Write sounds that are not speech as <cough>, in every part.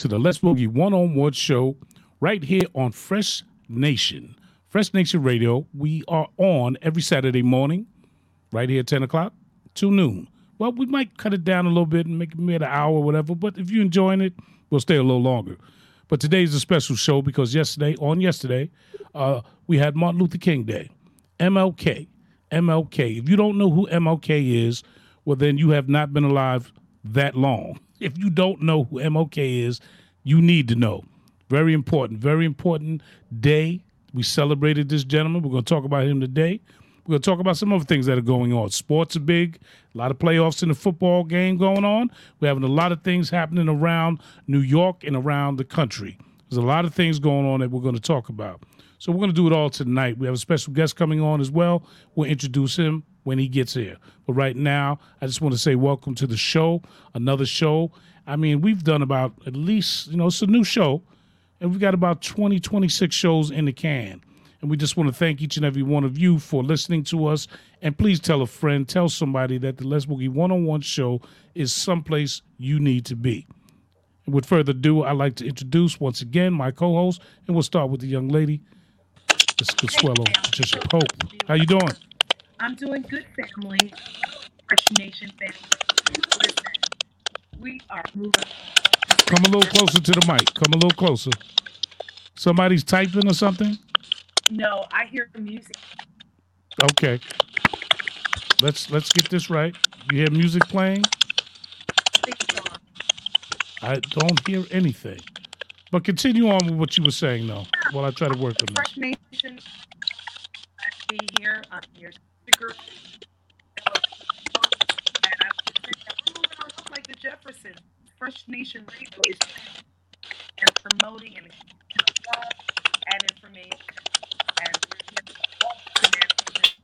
To the Let's Boogie One on One show right here on Fresh Nation. Fresh Nation Radio. We are on every Saturday morning, right here at 10 o'clock to noon. Well, we might cut it down a little bit and make it maybe an hour or whatever, but if you're enjoying it, we'll stay a little longer. But today's a special show because yesterday, on yesterday, uh, we had Martin Luther King Day. MLK. MLK. If you don't know who MLK is, well, then you have not been alive that long. <laughs> If you don't know who MLK is, you need to know. Very important, very important day. We celebrated this gentleman. We're going to talk about him today. We're going to talk about some other things that are going on. Sports are big, a lot of playoffs in the football game going on. We're having a lot of things happening around New York and around the country. There's a lot of things going on that we're going to talk about. So we're going to do it all tonight. We have a special guest coming on as well. We'll introduce him when he gets here. But right now, I just want to say welcome to the show, another show. I mean, we've done about at least, you know, it's a new show, and we've got about 20, 26 shows in the can. And we just want to thank each and every one of you for listening to us. And please tell a friend, tell somebody that the Let's Boogie One on One show is someplace you need to be. And with further ado, I'd like to introduce once again my co-host, and we'll start with the young lady, Miss Consuelo Patricia Pope. How you doing? I'm doing good, family. Fresh Nation family. Listen, we are moving. Come a little closer to the mic. Come a little closer. Somebody's typing or something? No, I hear the music. Okay. Let's let's get this right. You hear music playing? I don't hear anything. But continue on with what you were saying though, while I try to work on this. Fresh Nation. I see here. I'm your speaker. I would say that we're moving on just like the Jeffersons. Fresh Nation Radio is and promoting and and information. And we're here to help connect.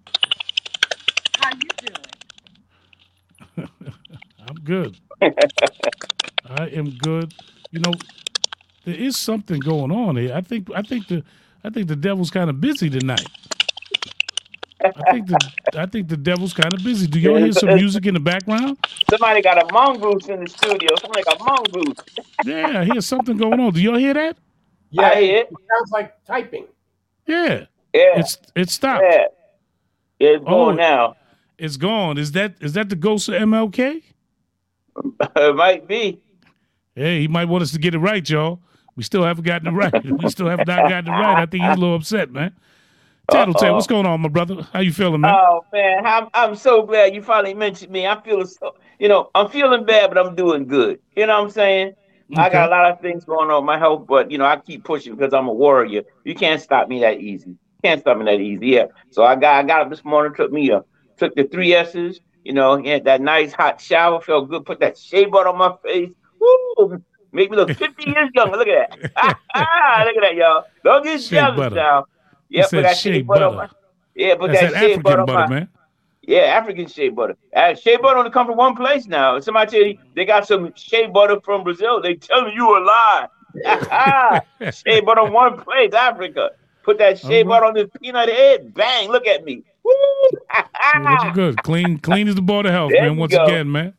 How you doing? <laughs> I'm good. <laughs> I am good. You know, there is something going on here. I think I think the I think the devil's kind of busy tonight. I think the I think the devil's kind of busy. Do y'all hear some music in the background? Somebody got a mongoose in the studio. Somebody got a mongoose. Yeah, I hear something going on. Do y'all hear that? Yeah, I hear it sounds like typing. Yeah, Yeah, it's it stopped. yeah. Yeah, It's Oh. now. It's gone. Is that is that the ghost of MLK? <laughs> it might be. Hey, he might want us to get it right, y'all. We still haven't gotten it right. <laughs> We still have not gotten it right. I think he's a little upset, man. Tattletale, what's going on, my brother? How you feeling, man? Oh man, I'm I'm so glad you finally mentioned me. I'm feeling so you know, I'm feeling bad, but I'm doing good. You know what I'm saying? I got a lot of things going on with my health, but you know, I keep pushing because I'm a warrior. You can't stop me that easy. You can't stop me that easy. Yeah. So I got I got up this morning, took me a took the three S's, you know, had that nice hot shower, felt good, put that shea butter on my face. Woo! Make me look 50 years younger. Look at that. <laughs> Ah, look at that, y'all. Don't get Shea jealous butter. now. Said put that shea butter. butter. Yeah, but That's that that shea African butter man. yeah, African shea butter. Uh, shea butter only come from one place now. Somebody tell you they got some shea butter from Brazil. They tell you a lie. <laughs> <laughs> shea butter on one place, Africa. Put that shea Mhm. butter on this peanut head. Bang! Look at me. Woo! Yeah, good. Clean, clean as the board of health, There man. Once go. again, man.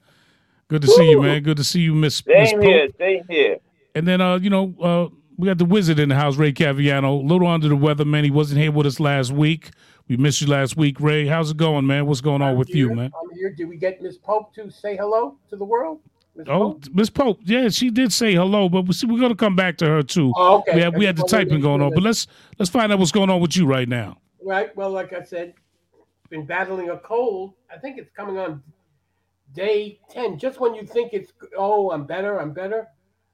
Good to see you, man. Good to see you, Miss same here. Same here. And then, uh, you know, uh, we got the wizard in the house, Ray Caviano. A little under the weather, man. He wasn't here with us last week. We missed you last week, Ray. How's it going, man? What's going on with you, man? I'm here. Did we get Miss Pope to say hello to the world? Miss Oh, Pope? Miss Pope. Yeah, she did say hello, but we see, we're going to come back to her too. Oh, okay. We had we had the just wanted to typing going on, but let's let's find out what's going on with you right now. right. Well, like I said, been battling a cold. I think it's coming on day ten. Just when you think it's oh, I'm better, I'm better.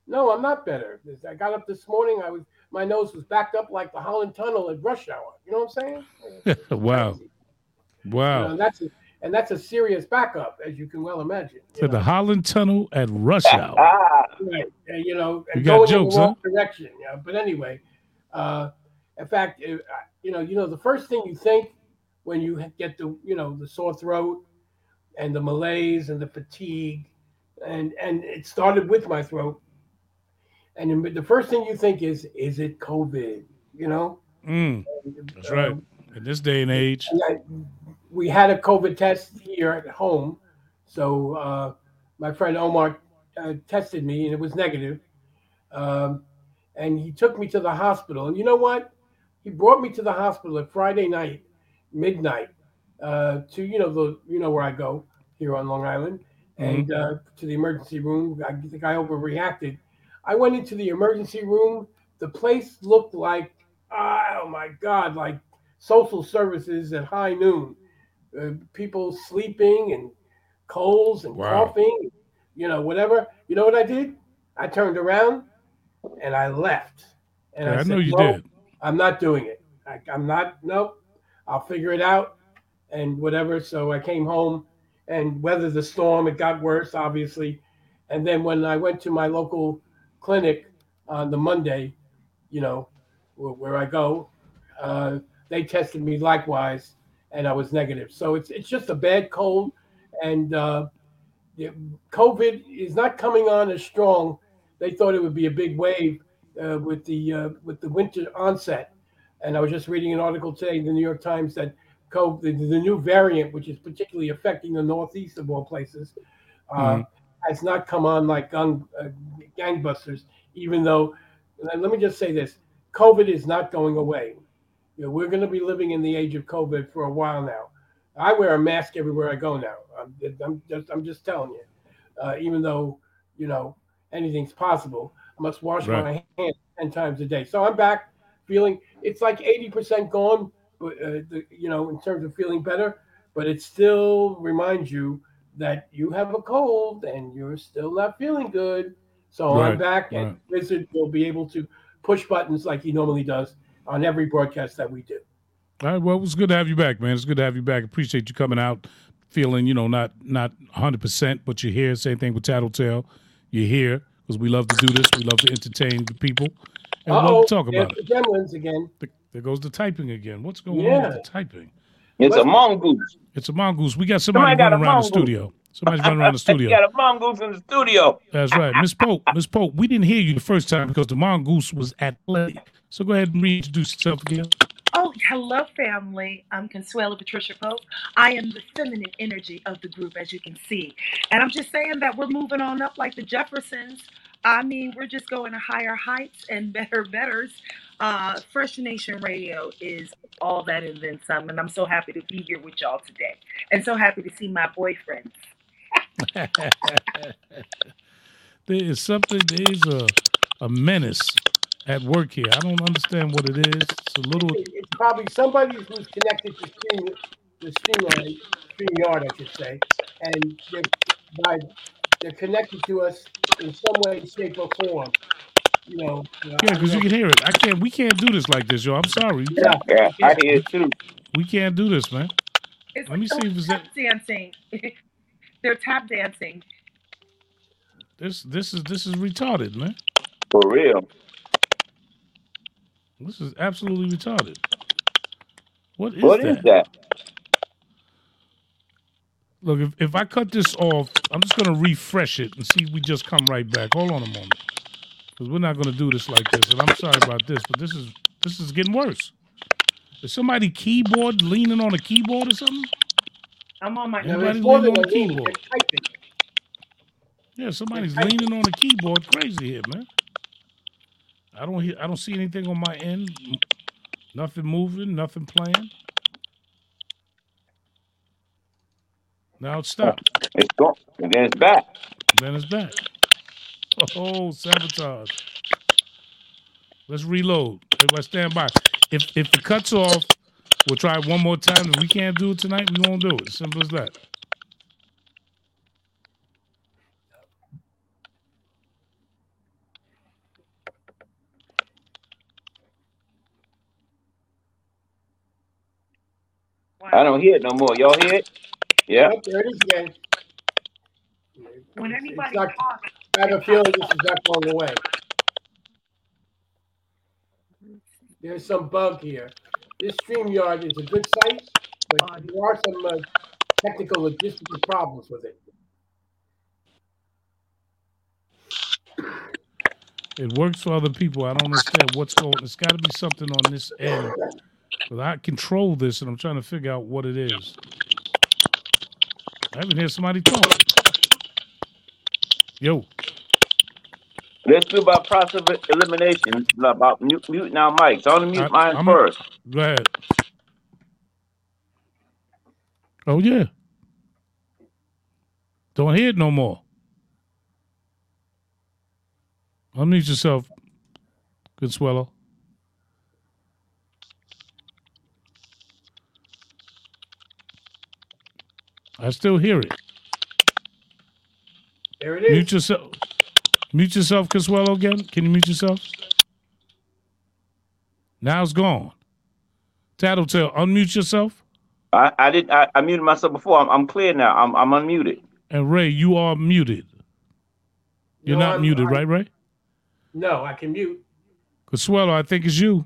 No, I'm not better. I got up this morning. I was my nose was backed up like the Holland Tunnel at rush hour. You know what I'm saying? <laughs> wow, Crazy. You know, wow. and that's a, and that's a serious backup, as you can well imagine. you To the. Holland Tunnel at rush hour. Ah, Right. Uh, you know, and You got going jokes, in the wrong direction. Yeah. But anyway, uh, in fact, uh, you know, you know, the first thing you think when you get the, you know, the sore throat and the malaise and the fatigue, and and it started with my throat. And the first thing you think is, is it COVID? You know. Mm, that's right. Um, In this day and age, and I, we had a COVID test here at home. So uh, my friend Omar uh, tested me and it was negative. Um, and he took me to the hospital. And you know what? He brought me to the hospital at Friday night, midnight, uh, to you know the you know where I go here on Long Island, and uh, to the emergency room. I think I overreacted. I went into the emergency room. The place looked like oh my god, like social services at high noon. Uh, people sleeping and colds and Wow. coughing, you know, whatever. You know what I did? I turned around and I left. And Yeah, I said, know you "No, did. I'm not doing it. I, I'm not. Nope. I'll figure it out and whatever. So I came home and weathered the storm. It got worse, obviously. And then when I went to my local clinic on the Monday, you know, where, where I go, uh, they tested me likewise, and I was negative. So it's it's just a bad cold, and uh, COVID is not coming on as strong. They thought it would be a big wave uh, with the uh, with the winter onset, and I was just reading an article today in the New York Times that COVID, the, the new variant, which is particularly affecting the Northeast of all places, uh, Mhm. Has not come on like gun, uh, gangbusters. Even though, let me just say this: COVID is not going away. You know, we're going to be living in the age of COVID for a while now. I wear a mask everywhere I go now. I'm, I'm just, I'm just telling you. Uh, even though, you know, anything's possible, I must wash Right. my hands ten times a day. So I'm back feeling. It's like eighty percent gone, but uh, the, you know, in terms of feeling better. But it still reminds you that you have a cold and you're still not feeling good. So Right, I'm back, and right. Wizard will be able to push buttons like he normally does on every broadcast that we do. All right. Well, it's good to have you back, man. It's good to have you back. Appreciate you coming out, feeling you know not not hundred percent, but you're here. Same thing with Tattletale. You're here because we love to do this. We love to entertain the people, and we Uh-oh, love to talk about it. the Gremlins again. There goes the typing again. What's going on with the typing? It's a mongoose. It's a mongoose. We got somebody, Somebody running a around the studio. Somebody's running around the <laughs> You studio. got a mongoose in the studio. That's right, Miss Pope. <laughs> Miss Pope, we didn't hear you the first time because the mongoose was athletic. So go ahead and reintroduce yourself again. Oh, hello, family. I'm Consuelo Patricia Pope. I am the feminine energy of the group, as you can see. And I'm just saying that we're moving on up like the Jeffersons. I mean, we're just going to higher heights and better betters. Uh, Fresh Nation Radio is all that and then some. And I'm so happy to be here with y'all today. And so happy to see my boyfriends. <laughs> there is something, there is a, a menace at work here. I don't understand what it is. It's a little, It's probably somebody who's connected to stream, the stream, stream yard, I should say, and they're, by, they're connected to us in some way, shape, or form. You know. yeah, because you can hear it. I can't, we can't do this like this, yo. I'm sorry. Yeah. Yeah, I hear it too. We can't do this, man. It's Let me see if it's tap dancing. <laughs> They're tap dancing. This, this is, this is retarded, man. For real. This is absolutely retarded. What is What that? is that? Look, if, if I cut this off, I'm just gonna refresh it and see if we just come right back. Hold on a moment, because we're not gonna do this like this. And I'm sorry about this, but this is this is getting worse. Is somebody keyboard leaning on a keyboard or something? I'm on my Everybody leaning on a keyboard. Yeah, somebody's leaning on a keyboard. Crazy here, man. I don't hear. I don't see anything on my end. Nothing moving. Nothing playing. Now it stopped. It's gone. And then it's back. Then it's back. Oh, sabotage. Let's reload. Everybody stand by. If if it cuts off, we'll try it one more time. If we can't do it tonight, we won't do it. Simple as that. I don't hear it no more. Y'all hear it? Yeah. Yep, there it is again. When anybody not- talks, I have a feeling this is not going away. There's some bug here. This StreamYard is a good site, but there are some uh, technical logistical problems with it. It works for other people. I don't understand what's going. There's got to be something on this end. But I control this, and I'm trying to figure out what it is. I haven't heard somebody talk. Yo. Let's do about process of elimination. About mute, muting our mics. I want to mute I- mine I'm- first. Go ahead. Oh yeah. Don't hear it no more. Unmute yourself, good I still hear it. There it is. Mute yourself. Mute yourself, Consuelo, again. Can you mute yourself? Now it's gone. Tattletale, unmute yourself. I, I did. I, I muted myself before. I'm, I'm clear now. I'm, I'm unmuted. And Ray, you are muted. You're No, not I'm- muted, I- right, Ray? No, I can mute. Consuelo, I think it's you.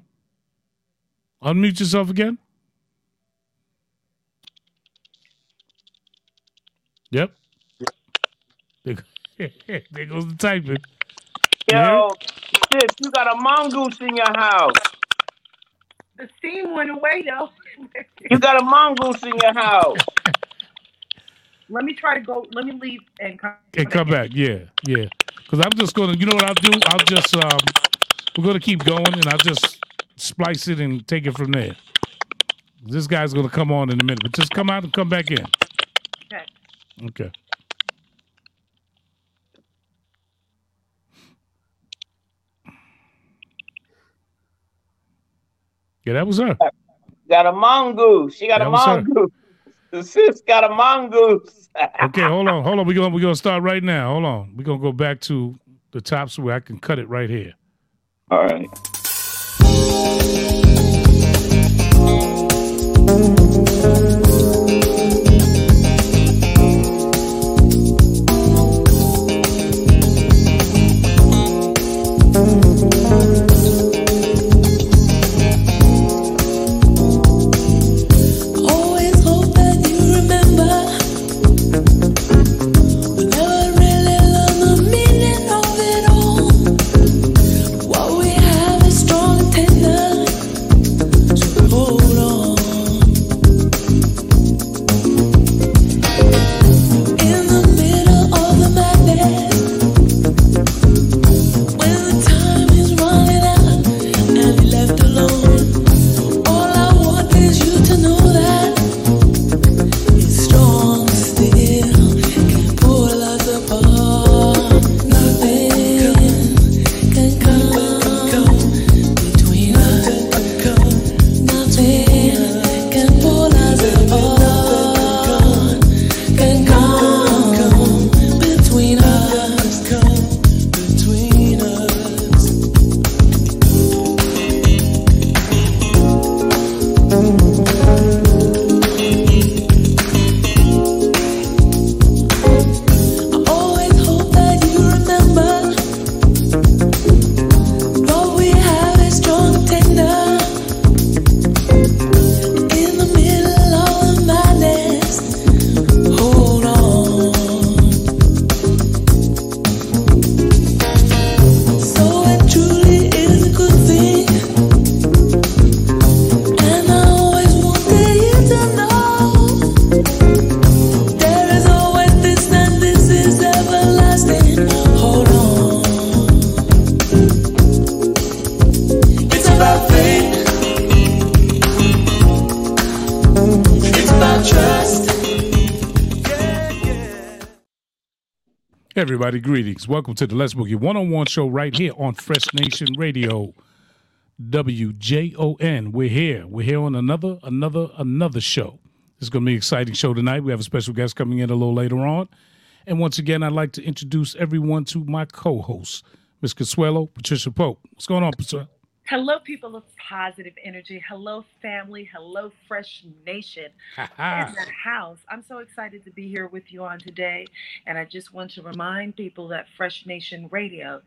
Unmute yourself again. Yep. <laughs> There, <laughs> there goes the typing. Yo, sis, you got a mongoose in your house. The steam went away though. <laughs> You got a mongoose in your house. let me try to go. Let me leave and come. And come back, yeah, yeah. Because I'm just gonna, you know what I'll do? I'll just, um, we're gonna keep going, and I'll just splice it and take it from there. This guy's gonna come on in a minute, but just come out and come back in. Okay. Yeah, that was her. Got a mongoose. She got That a mongoose. The sis got a mongoose. <laughs> Okay, hold on, hold on. We're gonna we're gonna start right now. Hold on. We're gonna go back to the tops where I can cut it right here. All right. Everybody, greetings. Welcome to the Let's Boogie One on One show right here on Fresh Nation Radio. WJON. We're here. We're here on another, another, another show. Is going to be an exciting show tonight. We have a special guest coming in a little later on. And once again, I'd like to introduce everyone to my co host, Ms. Consuelo Patricia Pope. What's going on, Patricia? Hello, people of positive energy. Hello, family. Hello, Fresh Nation. in the house. I'm so excited to be here with you on today. And I just want to remind people that Fresh Nation Radio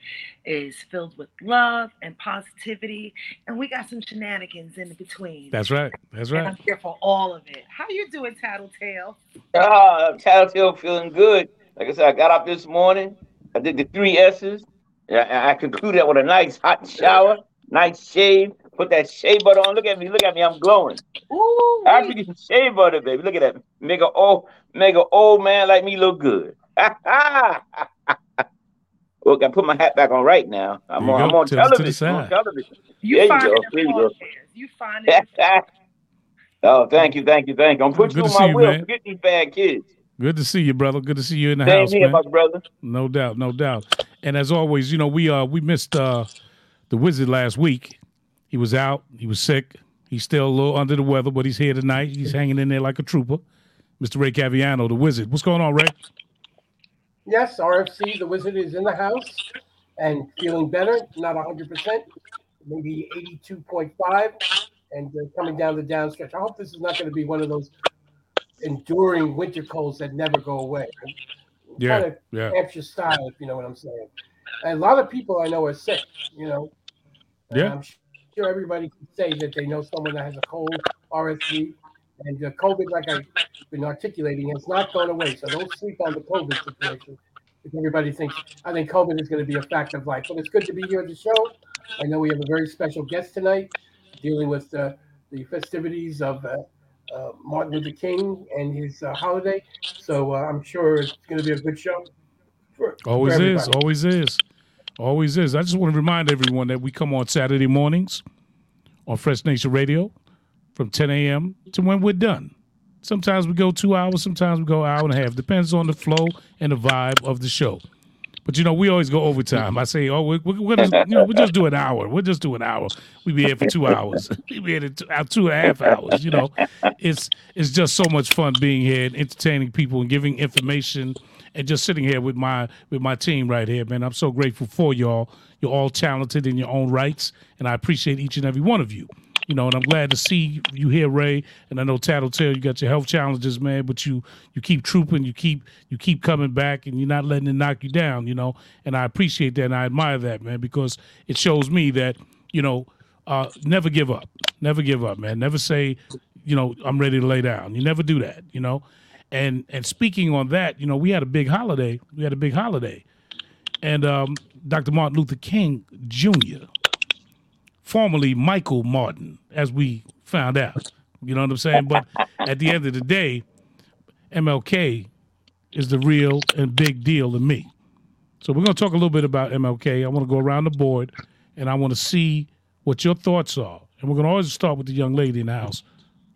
is filled with love and positivity. And we got some shenanigans in between. That's right. That's right. and right. I'm here for all of it. How you doing, Tattletale? Ah, Tattletale feeling good. Like I said, I got up this morning. I did the three S's. Yeah, and I concluded with a nice hot shower, nice shave. Put that shea butter on. Look at me. Look at me. I'm glowing. Ooh, African shea butter, baby. Look at that. Make a old, make a old man like me look good. <laughs> Look, I put my hat back on right now. I'm There you on, I'm on to the television. I'm on television. You There you find go. it There you go. You find <laughs> it. oh, thank you, thank you, thank you. I'm putting Good you to on see my you, wheel. man. Forget these bad kids. Good to see you, brother. Good to see you in the Same house, here, man. my brother. No doubt, no doubt. And as always, you know, we uh we missed uh the wizard last week. He was out, he was sick. He's still a little under the weather, but he's here tonight. He's hanging in there like a trooper. Mr. Ray Caviano, the wizard. What's going on, Ray? Yes, RFC, the wizard is in the house and feeling better, not 100%, maybe 82.5, and uh, coming down the downstretch. I hope this is not going to be one of those enduring winter colds that never go away. Yeah, Kind of yeah. Hampshire style, if you know what I'm saying. And a lot of people I know are sick, you know. Yeah. I'm sure everybody can say that they know someone that has a cold, RSV, and uh, COVID, like I've been articulating, has not gone away. So don't sleep on the COVID situation. If everybody thinks, I think COVID is going to be a fact of life. But it's good to be here at the show. I know we have a very special guest tonight dealing with uh, the festivities of uh, uh, Martin Luther King and his uh, holiday. So uh, I'm sure it's going to be a good show. For, for Always is, always is. Always is. I just want to remind everyone that we come on Saturday mornings on Fresh Nation Radio from 10 a.m. to when we're done. Sometimes we go two hours, sometimes we go hour and a half. Depends on the flow and the vibe of the show. But you know, we always go overtime. I say, oh, we're, we're, just, you know, we'll just do an hour. We'll just do an hour. We be here for two hours. <laughs> we be here two, uh, two and a half hours. You know, it's it's just so much fun being here and entertaining people and giving information and just sitting here with my with my team right here, man. I'm so grateful for y'all. You're all talented in your own rights, and I appreciate each and every one of you. You know, and I'm glad to see you here, Ray. And I know Tattletale, you got your health challenges, man, but you you keep trooping, you keep you keep coming back, and you're not letting it knock you down. You know, and I appreciate that, and I admire that, man, because it shows me that you know, uh, never give up, never give up, man. Never say, you know, I'm ready to lay down. You never do that, you know. And and speaking on that, you know, we had a big holiday. We had a big holiday, and um, Dr. Martin Luther King Jr formerly Michael Martin, as we found out. You know what I'm saying? But at the end of the day, MLK is the real and big deal to me. So we're going to talk a little bit about MLK. I want to go around the board, and I want to see what your thoughts are. And we're going to always start with the young lady in the house.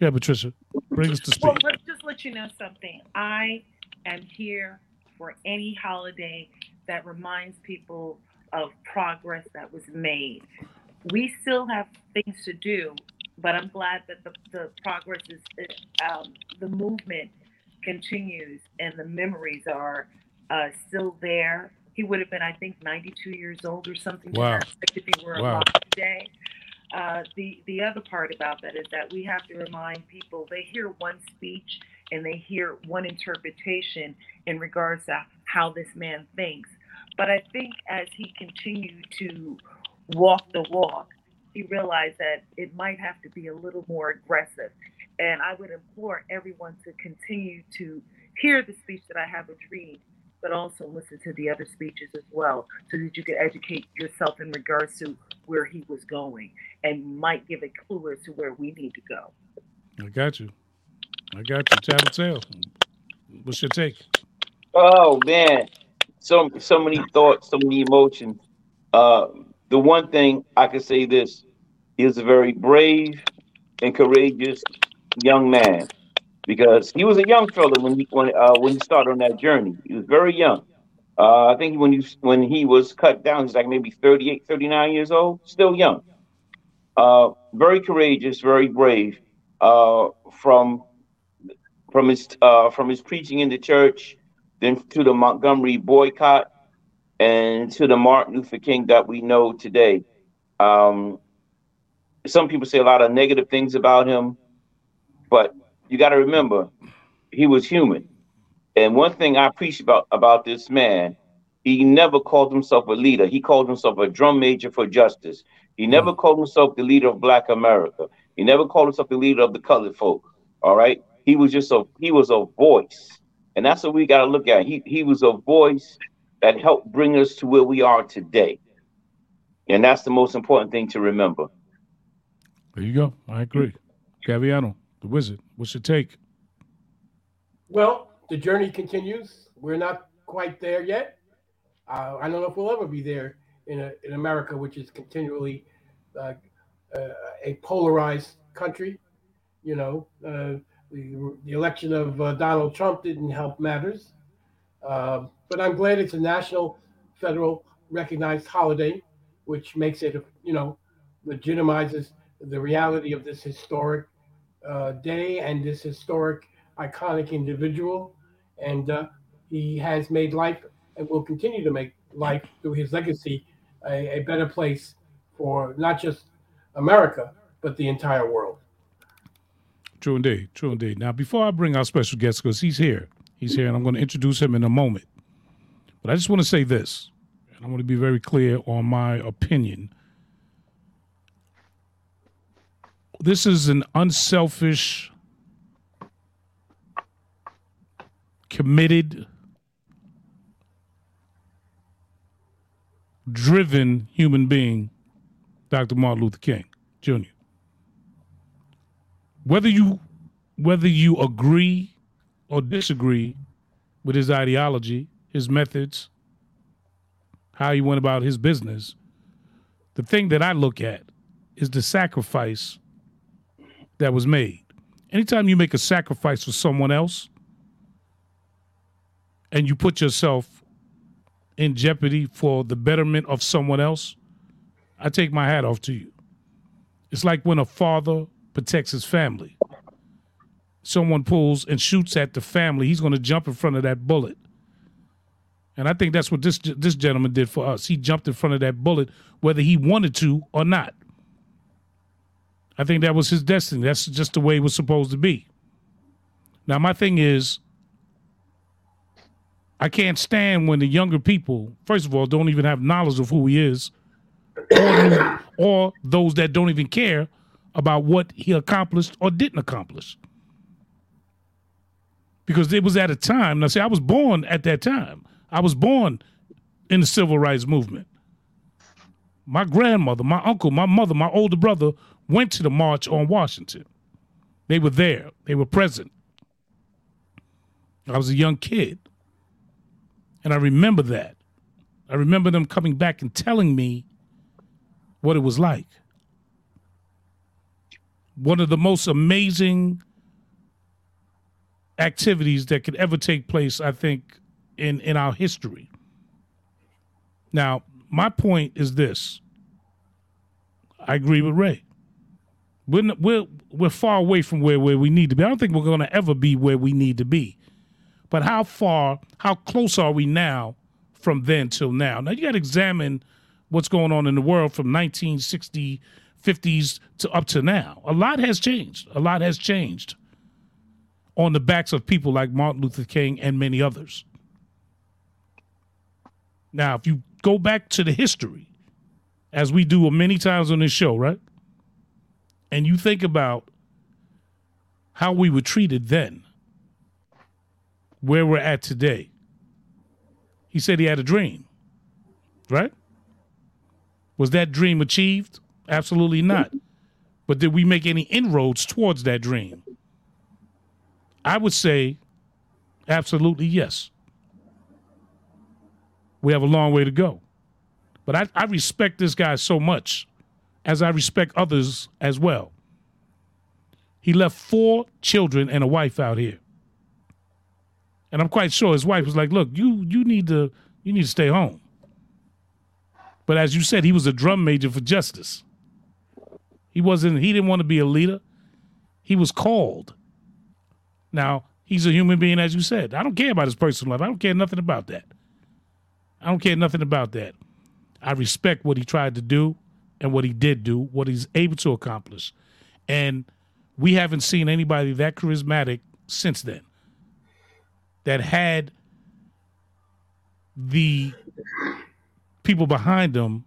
Yeah, Patricia, bring us to Well, speak. Let you know something. I am here for any holiday that reminds people of progress that was made. We still have things to do, but I'm glad that the, the progress is, um, the movement continues and the memories are uh, still there. He would have been, I think, 92 years old or something Wow. if he were Wow. alive today. Uh, the the other part about that is that we have to remind people they hear one speech and they hear one interpretation in regards to how this man thinks. But I think as he continued to walk the walk, he realized that it might have to be a little more aggressive. And I would implore everyone to continue to hear the speech that I have read, but also listen to the other speeches as well, so that you can educate yourself in regards to where he was going and might give a clue as to where we need to go. I got you. I got you. Tattletale. What's your take? Oh man, so so many thoughts, so many emotions. Uh, the one thing I can say this he was a very brave and courageous young man because he was a young fella when he when uh, when he started on that journey. He was very young. Uh, I think when he when he was cut down, he's like maybe 38, 39 years old, still young. Uh, very courageous, very brave. Uh, from from his uh, from his preaching in the church, then to the Montgomery boycott, and to the Martin Luther King that we know today. Um, some people say a lot of negative things about him, but you got to remember, he was human. And one thing I preach about about this man, he never called himself a leader. He called himself a drum major for justice. He never called himself the leader of Black America. He never called himself the leader of the colored folk. All right. He was just a he was a voice. And that's what we got to look at. He he was a voice that helped bring us to where we are today. And that's the most important thing to remember. There you go. I agree. Caviano, the wizard. What's your take? Well, the journey continues. We're not quite there yet. Uh, I don't know if we'll ever be there in a, in America, which is continually uh, uh, a polarized country. You know, uh, the, the election of uh, Donald Trump didn't help matters. Um, but I'm glad it's a national, federal recognized holiday, which makes it, you know, legitimizes the reality of this historic uh, day and this historic, iconic individual. And uh, he has made life and will continue to make life through his legacy a, a better place for not just America, but the entire world. True indeed. True indeed. Now, before I bring our special guest, because he's here, he's here, and I'm going to introduce him in a moment. But I just want to say this, and I want to be very clear on my opinion. This is an unselfish, committed, driven human being, Dr. Martin Luther King Jr. Whether you whether you agree or disagree with his ideology, his methods, how he went about his business, the thing that I look at is the sacrifice that was made. Anytime you make a sacrifice for someone else and you put yourself in jeopardy for the betterment of someone else, I take my hat off to you. It's like when a father protects his family. Someone pulls and shoots at the family, he's going to jump in front of that bullet. And I think that's what this this gentleman did for us. He jumped in front of that bullet, whether he wanted to or not. I think that was his destiny. That's just the way it was supposed to be. Now, my thing is, I can't stand when the younger people, first of all, don't even have knowledge of who he is, or, or those that don't even care about what he accomplished or didn't accomplish. Because it was at a time, now see, I was born at that time. I was born in the civil rights movement. My grandmother, my uncle, my mother, my older brother went to the March on Washington. They were there, they were present. I was a young kid. And I remember that. I remember them coming back and telling me what it was like. One of the most amazing activities that could ever take place, I think, in, in our history. Now, my point is this I agree with Ray. We're, we're, we're far away from where, where we need to be. I don't think we're going to ever be where we need to be. But how far, how close are we now from then till now? Now, you got to examine what's going on in the world from 1960, 50s to up to now. A lot has changed. A lot has changed on the backs of people like Martin Luther King and many others. Now, if you go back to the history, as we do many times on this show, right? And you think about how we were treated then, where we're at today. He said he had a dream, right? Was that dream achieved? Absolutely not. But did we make any inroads towards that dream? I would say absolutely yes. We have a long way to go. But I, I respect this guy so much, as I respect others as well. He left four children and a wife out here. And I'm quite sure his wife was like, look, you you need to you need to stay home. But as you said, he was a drum major for justice. He wasn't he didn't want to be a leader. He was called. Now, he's a human being, as you said. I don't care about his personal life. I don't care nothing about that. I don't care nothing about that. I respect what he tried to do and what he did do, what he's able to accomplish. And we haven't seen anybody that charismatic since then that had the people behind him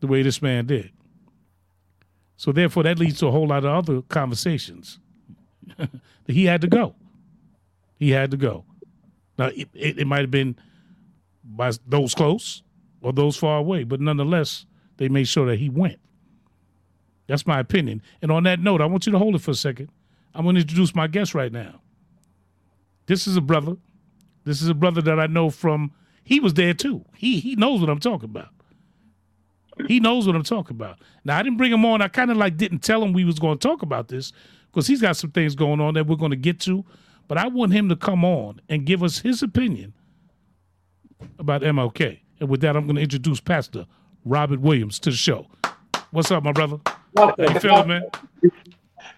the way this man did. So therefore that leads to a whole lot of other conversations. <laughs> he had to go. He had to go. Now it, it, it might have been by those close or those far away, but nonetheless, they made sure that he went. That's my opinion. And on that note, I want you to hold it for a second. I'm going to introduce my guest right now. This is a brother. This is a brother that I know from he was there too. He he knows what I'm talking about. He knows what I'm talking about. Now I didn't bring him on. I kind of like didn't tell him we was going to talk about this because he's got some things going on that we're going to get to. But I want him to come on and give us his opinion about MLK. And with that, I'm going to introduce Pastor Robert Williams to the show. What's up, my brother? How you feeling, man?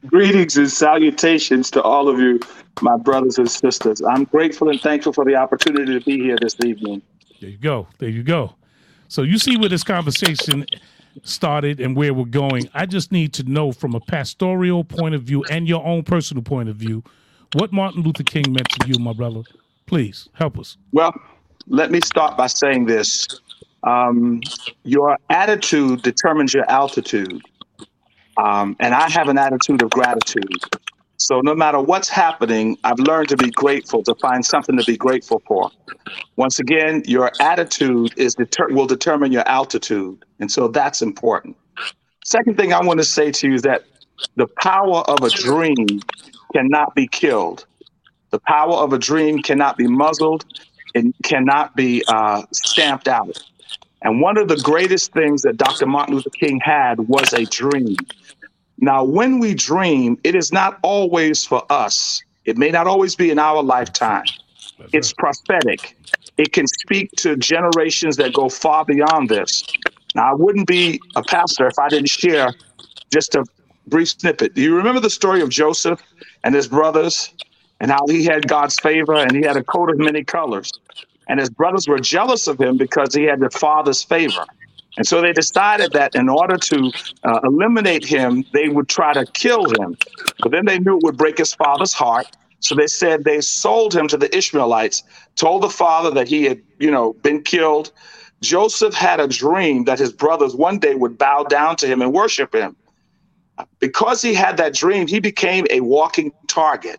Greetings and salutations to all of you, my brothers and sisters. I'm grateful and thankful for the opportunity to be here this evening. There you go. There you go. So you see where this conversation started and where we're going. I just need to know from a pastoral point of view and your own personal point of view what Martin Luther King meant to you, my brother. Please help us. Well, let me start by saying this. Um, your attitude determines your altitude. Um, and I have an attitude of gratitude. So no matter what's happening, I've learned to be grateful, to find something to be grateful for. Once again, your attitude is deter- will determine your altitude, and so that's important. Second thing I want to say to you is that the power of a dream cannot be killed. The power of a dream cannot be muzzled. It cannot be uh, stamped out. And one of the greatest things that Dr. Martin Luther King had was a dream. Now, when we dream, it is not always for us. It may not always be in our lifetime. It's prophetic. It can speak to generations that go far beyond this. Now, I wouldn't be a pastor if I didn't share just a brief snippet. Do you remember the story of Joseph and his brothers and how he had God's favor and he had a coat of many colors? And his brothers were jealous of him because he had the father's favor. And so they decided that in order to uh, eliminate him, they would try to kill him. But then they knew it would break his father's heart. So they said they sold him to the Ishmaelites, told the father that he had, you know, been killed. Joseph had a dream that his brothers one day would bow down to him and worship him. Because he had that dream, he became a walking target.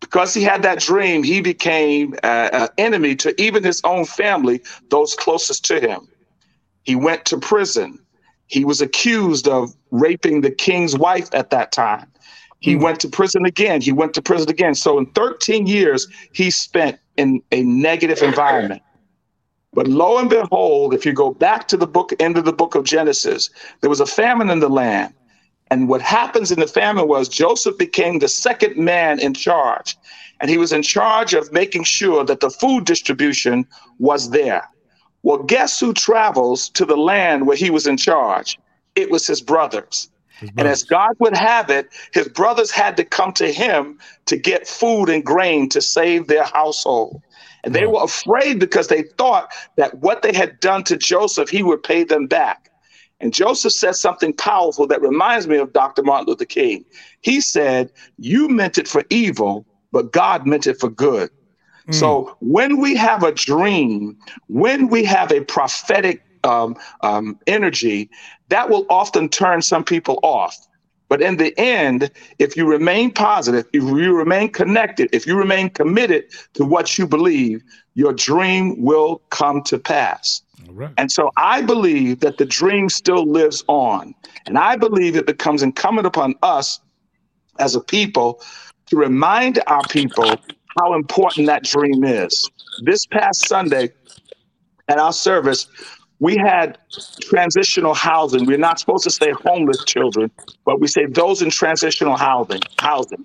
Because he had that dream, he became an enemy to even his own family, those closest to him. He went to prison. He was accused of raping the king's wife at that time. He Hmm. went to prison again. He went to prison again. So in 13 years, he spent in a negative environment. But lo and behold, if you go back to the book, end of the book of Genesis, there was a famine in the land. And what happens in the famine was Joseph became the second man in charge. And he was in charge of making sure that the food distribution was there. Well, guess who travels to the land where he was in charge? It was his brothers. His And as God would have it, his brothers had to come to him to get food and grain to save their household. And they Wow. were afraid because they thought that what they had done to Joseph, he would pay them back. And Joseph said something powerful that reminds me of Dr. Martin Luther King. He said, You meant it for evil, but God meant it for good. So when we have a dream, when we have a prophetic um, um, energy, that will often turn some people off. But in the end, if you remain positive, if you remain connected, if you remain committed to what you believe, your dream will come to pass. All right. And so I believe that the dream still lives on. And I believe it becomes incumbent upon us as a people to remind our people how important that dream is. This past Sunday at our service, we had transitional housing. We're not supposed to say homeless children, but we say those in transitional housing. Housing.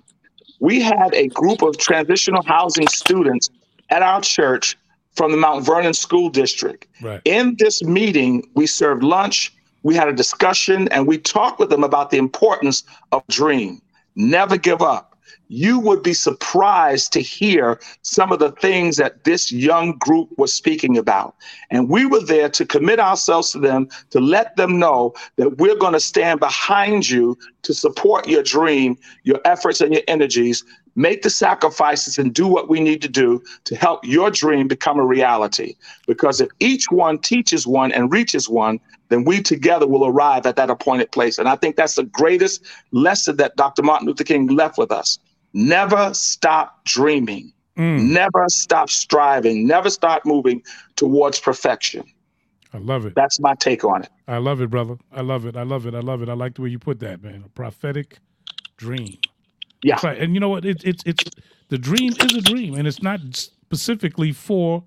We had a group of transitional housing students at our church from the Mount Vernon School District. Right. In this meeting, we served lunch, we had a discussion, and we talked with them about the importance of dream. Never give up. You would be surprised to hear some of the things that this young group was speaking about. And we were there to commit ourselves to them, to let them know that we're going to stand behind you to support your dream, your efforts, and your energies. Make the sacrifices and do what we need to do to help your dream become a reality. Because if each one teaches one and reaches one, then we together will arrive at that appointed place. And I think that's the greatest lesson that Dr. Martin Luther King left with us. Never stop dreaming. Mm, Never stop striving. Never stop moving towards perfection. I love it. That's my take on it. I love it, brother. I love it. I love it. I love it. I like the way you put that, man. A prophetic dream. Yeah. Like- and you know what? It's it's it's the dream is a dream, and it's not specifically for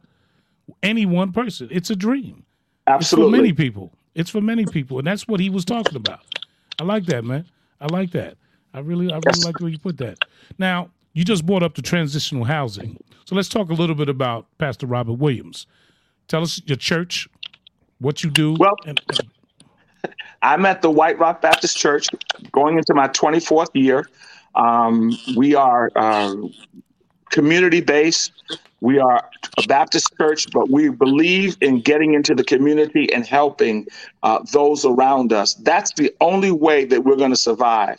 any one person. It's a dream. Absolutely. It's for many people. It's for many people, and that's what he was talking about. I like that, man. I like that. I really, I really Yes. like the way you put that. Now, you just brought up the transitional housing, so let's talk a little bit about Pastor Robert Williams. Tell us your church, what you do. Well- and, and- <laughs> I'm at the White Rock Baptist Church, going into my 24th year. Um, we are uh, community based. We are a Baptist church, but we believe in getting into the community and helping uh, those around us. That's the only way that we're going to survive.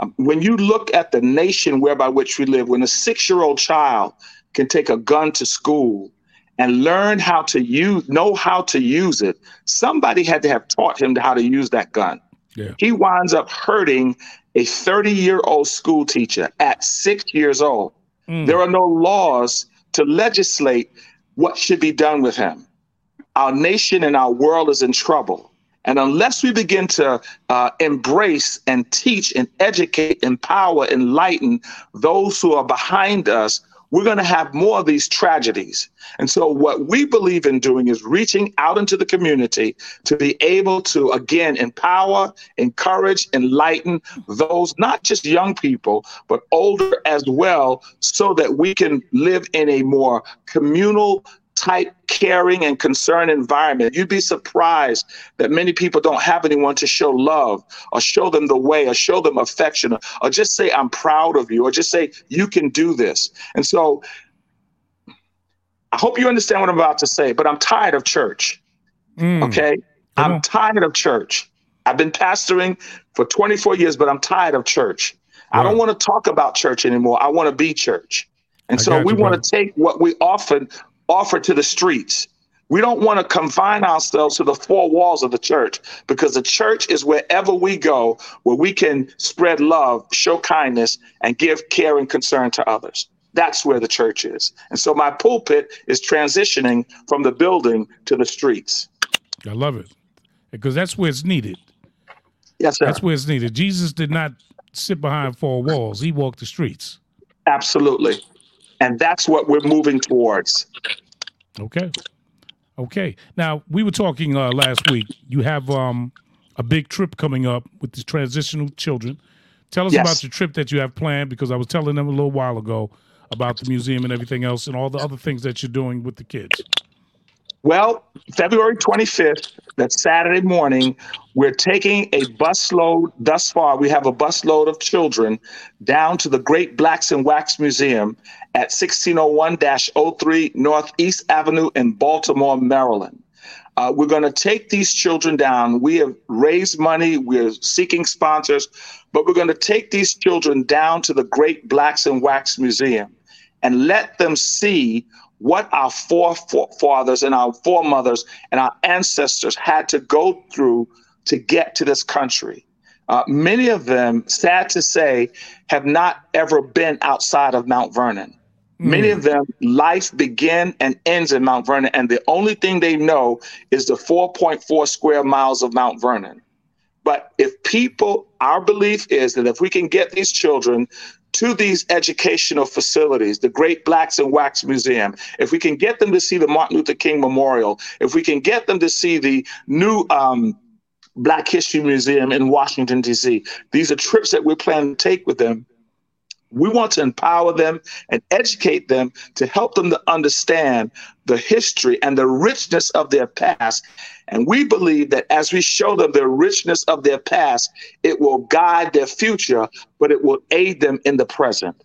Um, when you look at the nation whereby which we live, when a six year old child can take a gun to school and learn how to use, know how to use it, somebody had to have taught him how to use that gun. Yeah. He winds up hurting a 30 year old school teacher at six years old. Mm. There are no laws to legislate what should be done with him. Our nation and our world is in trouble. And unless we begin to uh, embrace and teach and educate, empower, enlighten those who are behind us, we're going to have more of these tragedies. And so, what we believe in doing is reaching out into the community to be able to, again, empower, encourage, enlighten those, not just young people, but older as well, so that we can live in a more communal type caring and concerned environment. You'd be surprised that many people don't have anyone to show love or show them the way or show them affection or, or just say, I'm proud of you or just say, you can do this. And so I hope you understand what I'm about to say, but I'm tired of church. Mm. Okay. I'm tired of church. I've been pastoring for 24 years, but I'm tired of church. I don't want to talk about church anymore. I want to be church. And I so we want to take what we often offer to the streets. We don't want to confine ourselves to the four walls of the church because the church is wherever we go where we can spread love, show kindness, and give care and concern to others. That's where the church is. And so my pulpit is transitioning from the building to the streets. I love it because that's where it's needed. Yes, sir. That's where it's needed. Jesus did not sit behind four walls; he walked the streets. Absolutely. And that's what we're moving towards. Okay. Okay. Now we were talking uh, last week. You have um, a big trip coming up with the transitional children. Tell us Yes. about your trip that you have planned because I was telling them a little while ago about the museum and everything else and all the other things that you're doing with the kids. Well, February 25th, that's Saturday morning, we're taking a busload. Thus far, we have a busload of children down to the Great Blacks in Wax Museum at 1601 03 Northeast Avenue in Baltimore, Maryland. Uh, we're going to take these children down. We have raised money, we're seeking sponsors, but we're going to take these children down to the Great Blacks in Wax Museum and let them see what our forefathers and our foremothers and our ancestors had to go through to get to this country. Uh, many of them, sad to say, have not ever been outside of Mount Vernon. Many of them, life begins and ends in Mount Vernon, and the only thing they know is the 4.4 square miles of Mount Vernon. But if people, our belief is that if we can get these children to these educational facilities, the Great Blacks in Wax Museum, if we can get them to see the Martin Luther King Memorial, if we can get them to see the new um, Black History Museum in Washington, D.C., these are trips that we plan to take with them. We want to empower them and educate them to help them to understand the history and the richness of their past. And we believe that as we show them the richness of their past, it will guide their future, but it will aid them in the present.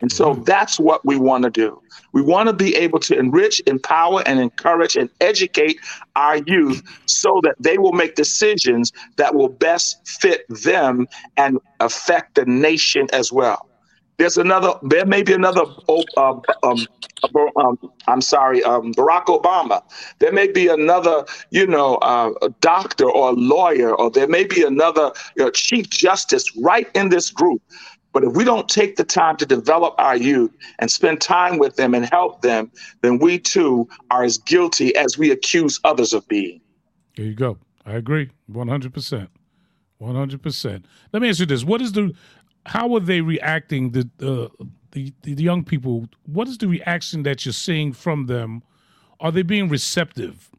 And so mm-hmm. that's what we want to do. We want to be able to enrich, empower, and encourage and educate our youth so that they will make decisions that will best fit them and affect the nation as well. There's another, there may be another, oh, um, um, um, I'm sorry, um, Barack Obama. There may be another, you know, uh, doctor or a lawyer, or there may be another you know, chief justice right in this group. But if we don't take the time to develop our youth and spend time with them and help them, then we too are as guilty as we accuse others of being. There you go. I agree, one hundred percent, one hundred percent. Let me ask you this: What is the? How are they reacting? The uh, the the young people. What is the reaction that you're seeing from them are they being receptive?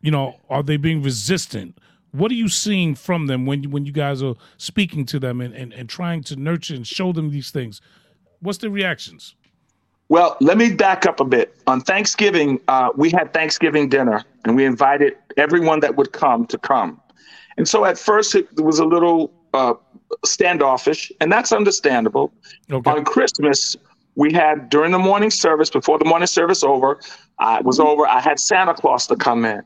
You know, are they being resistant? What are you seeing from them when you, when you guys are speaking to them and, and, and trying to nurture and show them these things? What's the reactions? Well, let me back up a bit. On Thanksgiving, uh, we had Thanksgiving dinner, and we invited everyone that would come to come. And so at first, it was a little uh, standoffish, and that's understandable. Okay. On Christmas, we had during the morning service, before the morning service over, uh, was over. I had Santa Claus to come in.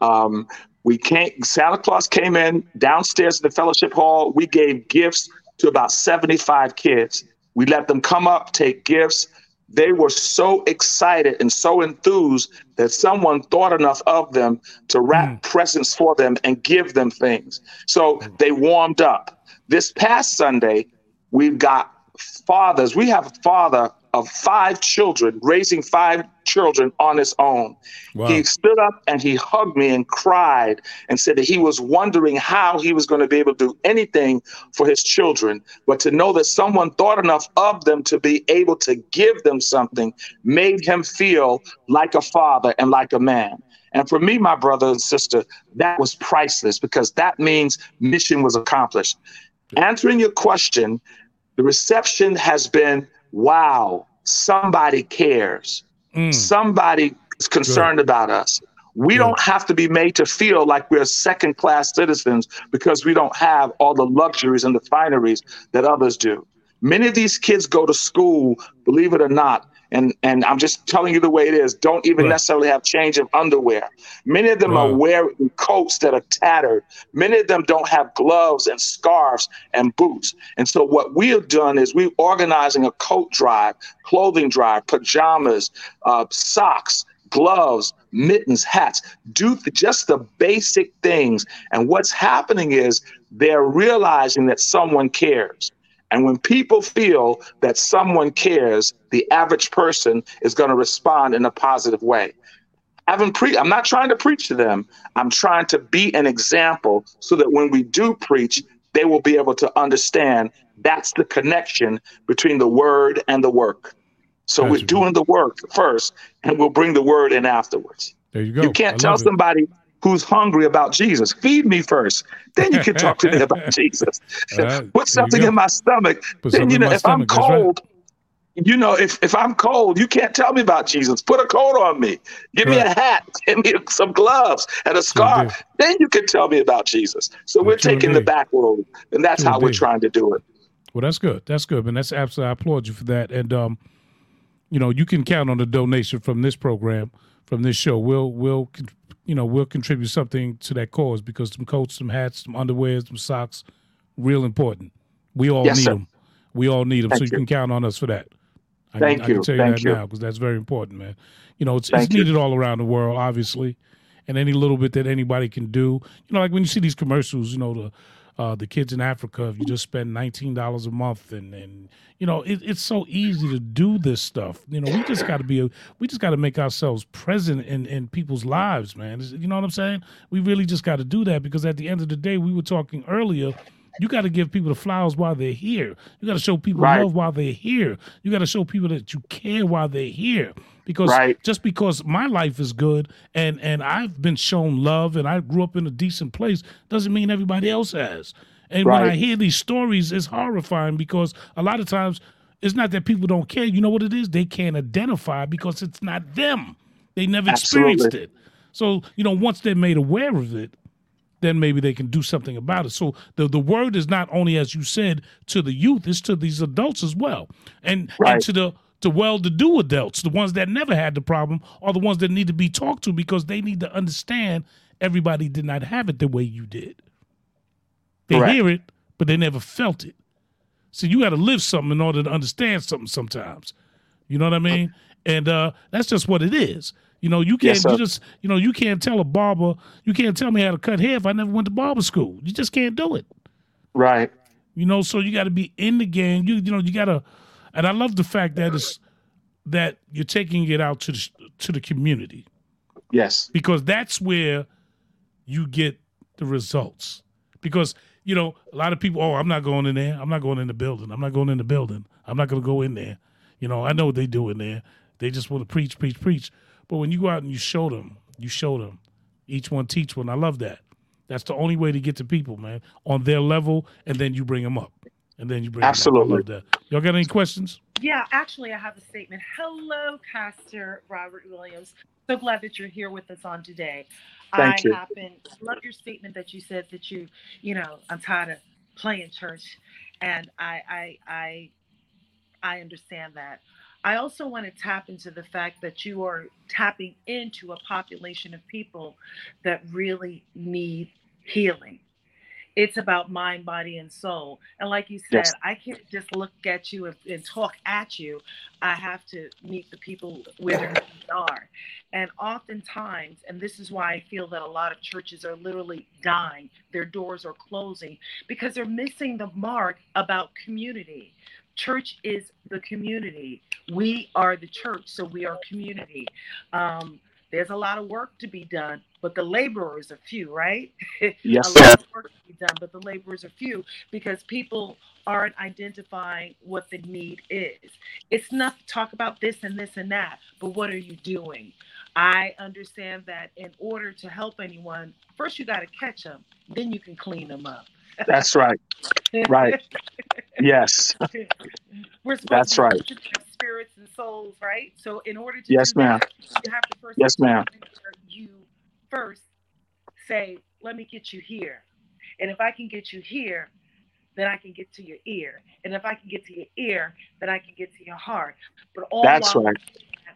Um, we came. Santa Claus came in downstairs in the fellowship hall. We gave gifts to about seventy-five kids. We let them come up, take gifts. They were so excited and so enthused that someone thought enough of them to wrap presents for them and give them things. So they warmed up. This past Sunday, we've got fathers. We have a father of five children, raising five children on his own. Wow. He stood up and he hugged me and cried and said that he was wondering how he was going to be able to do anything for his children. But to know that someone thought enough of them to be able to give them something made him feel like a father and like a man. And for me, my brother and sister, that was priceless because that means mission was accomplished. Answering your question, the reception has been wow, somebody cares. Mm. Somebody is concerned about us. We Good. don't have to be made to feel like we're second class citizens because we don't have all the luxuries and the fineries that others do. Many of these kids go to school, believe it or not, and, and I'm just telling you the way it is, don't even Right. necessarily have change of underwear. Many of them are wearing coats that are tattered. Many of them don't have gloves and scarves and boots. And so what we have done is we're organizing a coat drive, clothing drive, pajamas, uh, socks, gloves, mittens, hats. Do th- just the basic things. And what's happening is they're realizing that someone cares. And when people feel that someone cares, the average person is going to respond in a positive way. I haven't pre- I'm not trying to preach to them. I'm trying to be an example so that when we do preach, they will be able to understand that's the connection between the word and the work. So Gotcha. we're doing the work first, and we'll bring the word in afterwards. There you go. You can't tell somebody who's hungry about Jesus, feed me first. Then you can talk to me about <laughs> Jesus. Right, <laughs> you Put something in my stomach. Put then you know if I'm stomach, right. cold, you know if if I'm cold, you can't tell me about Jesus. Put a coat on me. Give me a hat. <laughs> Give me some gloves and a scarf. Then you can tell me about Jesus. So we're Sure taking the back road, and that's Sure how we're trying to do it. Well, that's good. That's good, man. That's absolutely. I applaud you for that. And um, you know, you can count on a donation from this program, from this show. We'll we'll you know we'll contribute something to that cause because some coats, some hats, some underwear, some socks, real important. We all Yes, need sir. them. We all need them. so you you. can count on us for that. I Thank can, I can tell you Thank that you. now because that's very important, man. You know, it's, it's Thank you. needed all around the world, obviously, and any little bit that anybody can do. You know, like when you see these commercials, you know, the uh, the kids in Africa, if you just spend nineteen dollars a month, and and you know, it, it's so easy to do this stuff. You know, we just got to be, a, we just got to make ourselves present in in people's lives, man. You know what I'm saying? We really just got to do that because at the end of the day, we were talking earlier. You got to give people the flowers while they're here. You got to show people Right. love while they're here. You got to show people that you care while they're here. Because Right. just because my life is good and and I've been shown love and I grew up in a decent place doesn't mean everybody else has. And when I hear these stories, it's horrifying because a lot of times it's not that people don't care. You know what it is? They can't identify because it's not them. They never experienced it. So, you know, once they're made aware of it, then maybe they can do something about it. So the the word is not only, as you said, to the youth, it's to these adults as well, and and to the to well-to-do adults, the ones that never had the problem, are the ones that need to be talked to because they need to understand everybody did not have it the way you did. They Correct. hear it, but they never felt it. So you got to live something in order to understand something sometimes. You know what I mean? And uh, that's just what it is. You know, you can't Yes, you just you know you can't tell a barber you can't tell me how to cut hair if I never went to barber school. You just can't do it. Right. You know, so you got to be in the game. You you know you got to, and I love the fact that it's that you're taking it out to the to the community Yes. because that's where you get the results. Because you know, a lot of people, oh, I'm not going in there. I'm not going in the building. I'm not going in the building. I'm not going to go in there. You know, I know what they do in there. They just want to preach, preach, preach. But when you go out and you show them, you show them. Each one teach one. I love that. That's the only way to get to people, man, on their level, and then you bring them up, and then you bring 'em up. Absolutely. I love that. Y'all got any questions? Yeah, actually, I have a statement. Hello, Pastor Robert Williams. So glad that you're here with us on today. Thank I you. happen love your statement that you said that you, you know, I'm tired of playing church, and I, I, I, I understand that. I also want to tap into the fact that you are tapping into a population of people that really need healing. It's about mind, body, and soul. And like you said, Yes. I can't just look at you and, and talk at you. I have to meet the people where their needs are. And oftentimes, and this is why I feel that a lot of churches are literally dying, their doors are closing because they're missing the mark about community. Church is the community. We are the church, so we are community. Um, there's a lot of work to be done, but the laborers are few, right? <laughs> Yes, a lot of work to be done, but the laborers are few because people aren't identifying what the need is. It's not to talk about this and this and that, but what are you doing? I understand that in order to help anyone, first you got to catch them, then you can clean them up. That's right. <laughs> Right. Yes. <laughs> We're supposed That's to right. spirits and souls, right? So in order to Yes, ma'am. that, you have to first Yes, get to the ma'am. You first say, "Let me get you here," and if I can get you here, then I can get to your ear, and if I can get to your ear, then I can get to your heart. But all That's while right.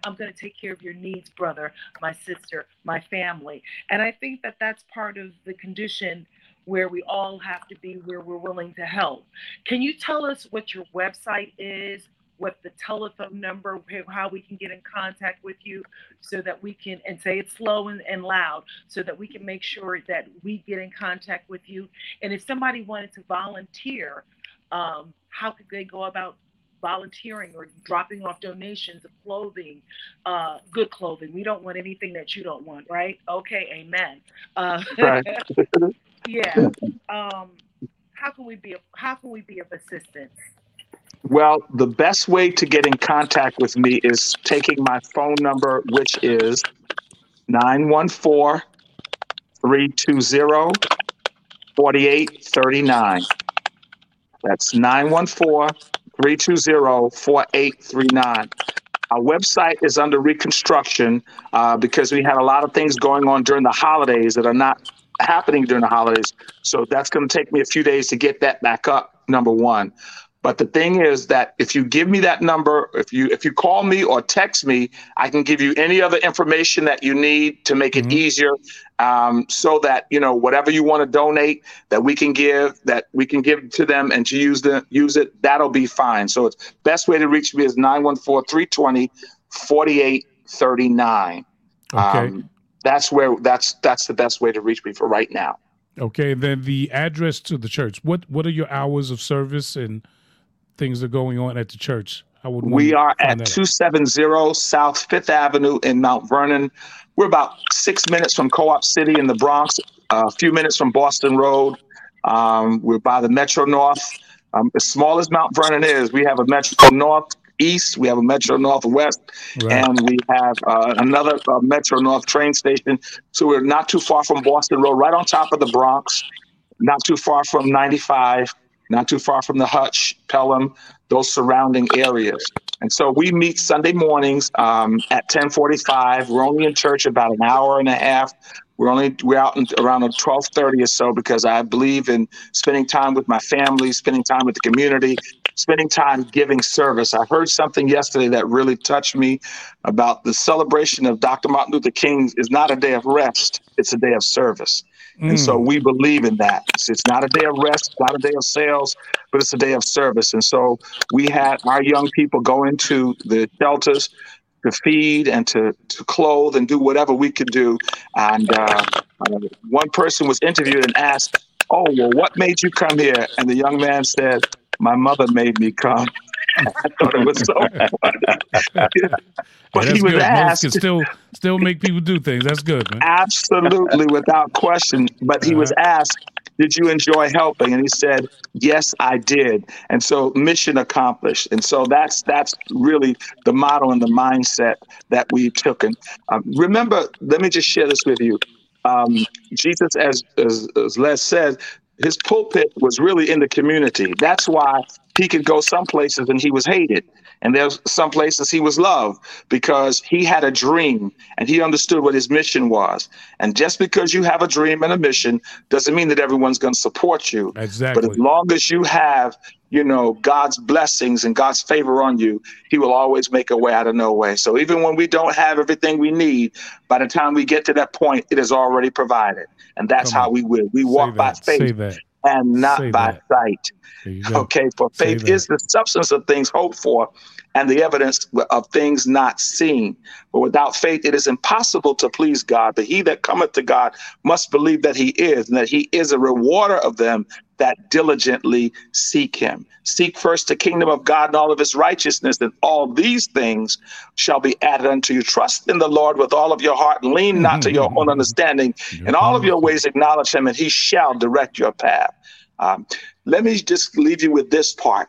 I'm going to take care of your needs, brother, my sister, my family. And I think that that's part of the condition where we all have to be where we're willing to help. Can you tell us what your website is, what the telephone number, how we can get in contact with you so that we can, and say it slow and, and loud, so that we can make sure that we get in contact with you? And if somebody wanted to volunteer, um, how could they go about volunteering or dropping off donations of clothing, uh, good clothing. We don't want anything that you don't want, right? Okay, amen. Uh, Right. <laughs> <laughs> yeah. Um, how can we be? How can we be of assistance? Well, the best way to get in contact with me is taking my phone number, which is 914 320 4839. That's 914 320 4839. Our website is under reconstruction uh, because we had a lot of things going on during the holidays that are not happening during the holidays. So that's going to take me a few days to get that back up, number one. But the thing is that if you give me that number, if you if you call me or text me, I can give you any other information that you need to make it Mhm. easier, um, so that you know whatever you want to donate, that we can give, that we can give to them and to use the use it. That'll be fine. So it's best way to reach me is 914-320-4839. Okay. Um, that's where that's that's the best way to reach me for right now. Okay, then the address to the church. What what are your hours of service and things that are going on at the church? I would. We are at that out. 270 South Fifth Avenue in Mount Vernon. We're about six minutes from Co-op City in the Bronx, a few minutes from Boston Road. Um, we're by the Metro North. Um, as small as Mount Vernon is, we have a Metro North East, we have a Metro Northwest, Right. and we have uh, another uh, Metro North train station. So we're not too far from Boston Road, right on top of the Bronx, not too far from 95, not too far from the Hutch, Pelham, those surrounding areas. And so we meet Sunday mornings um, at 10:45. We're only in church about an hour and a half. We're only we're out in, around 12:30 or so because I believe in spending time with my family, spending time with the community, spending time giving service. I heard something yesterday that really touched me about the celebration of Dr. Martin Luther King is not a day of rest; it's a day of service. And so Mm. we believe in that. It's, it's not a day of rest, it's not a day of sales, but it's a day of service. And so we had our young people go into the shelters to feed and to, to clothe and do whatever we could do. And uh, one person was interviewed and asked, Oh, well, what made you come here? And the young man said, My mother made me come. <laughs> I thought it was so <laughs> funny. But that's he was good. Asked, can still still make people do things. That's good, man. Absolutely, without question. But he was asked, Did you enjoy helping? And he said, Yes, I did. And so mission accomplished. And so that's that's really the model and the mindset that we've taken. Um, remember, let me just share this with you. Um, Jesus, as, as, as Les said, his pulpit was really in the community. That's why he could go some places and he was hated. And there's some places he was loved because he had a dream and he understood what his mission was. And just because you have a dream and a mission doesn't mean that everyone's going to support you. Exactly. But as long as you have, you know, God's blessings and God's favor on you, he will always make a way out of no way. So even when we don't have everything we need, by the time we get to that point, it is already provided. And that's how we will. We walk by. Faith. And not Say by that. sight. There you go. Okay, for Say faith that. is the substance of things hoped for and the evidence of things not seen. But without faith, it is impossible to please God. But he that cometh to God must believe that he is, and that he is a rewarder of them that diligently seek him. Seek first the kingdom of God and all of his righteousness, and all these things shall be added unto you. Trust in the Lord with all of your heart, and lean not to your own understanding. In all of your ways, acknowledge him, and he shall direct your path. Um, let me just leave you with this part.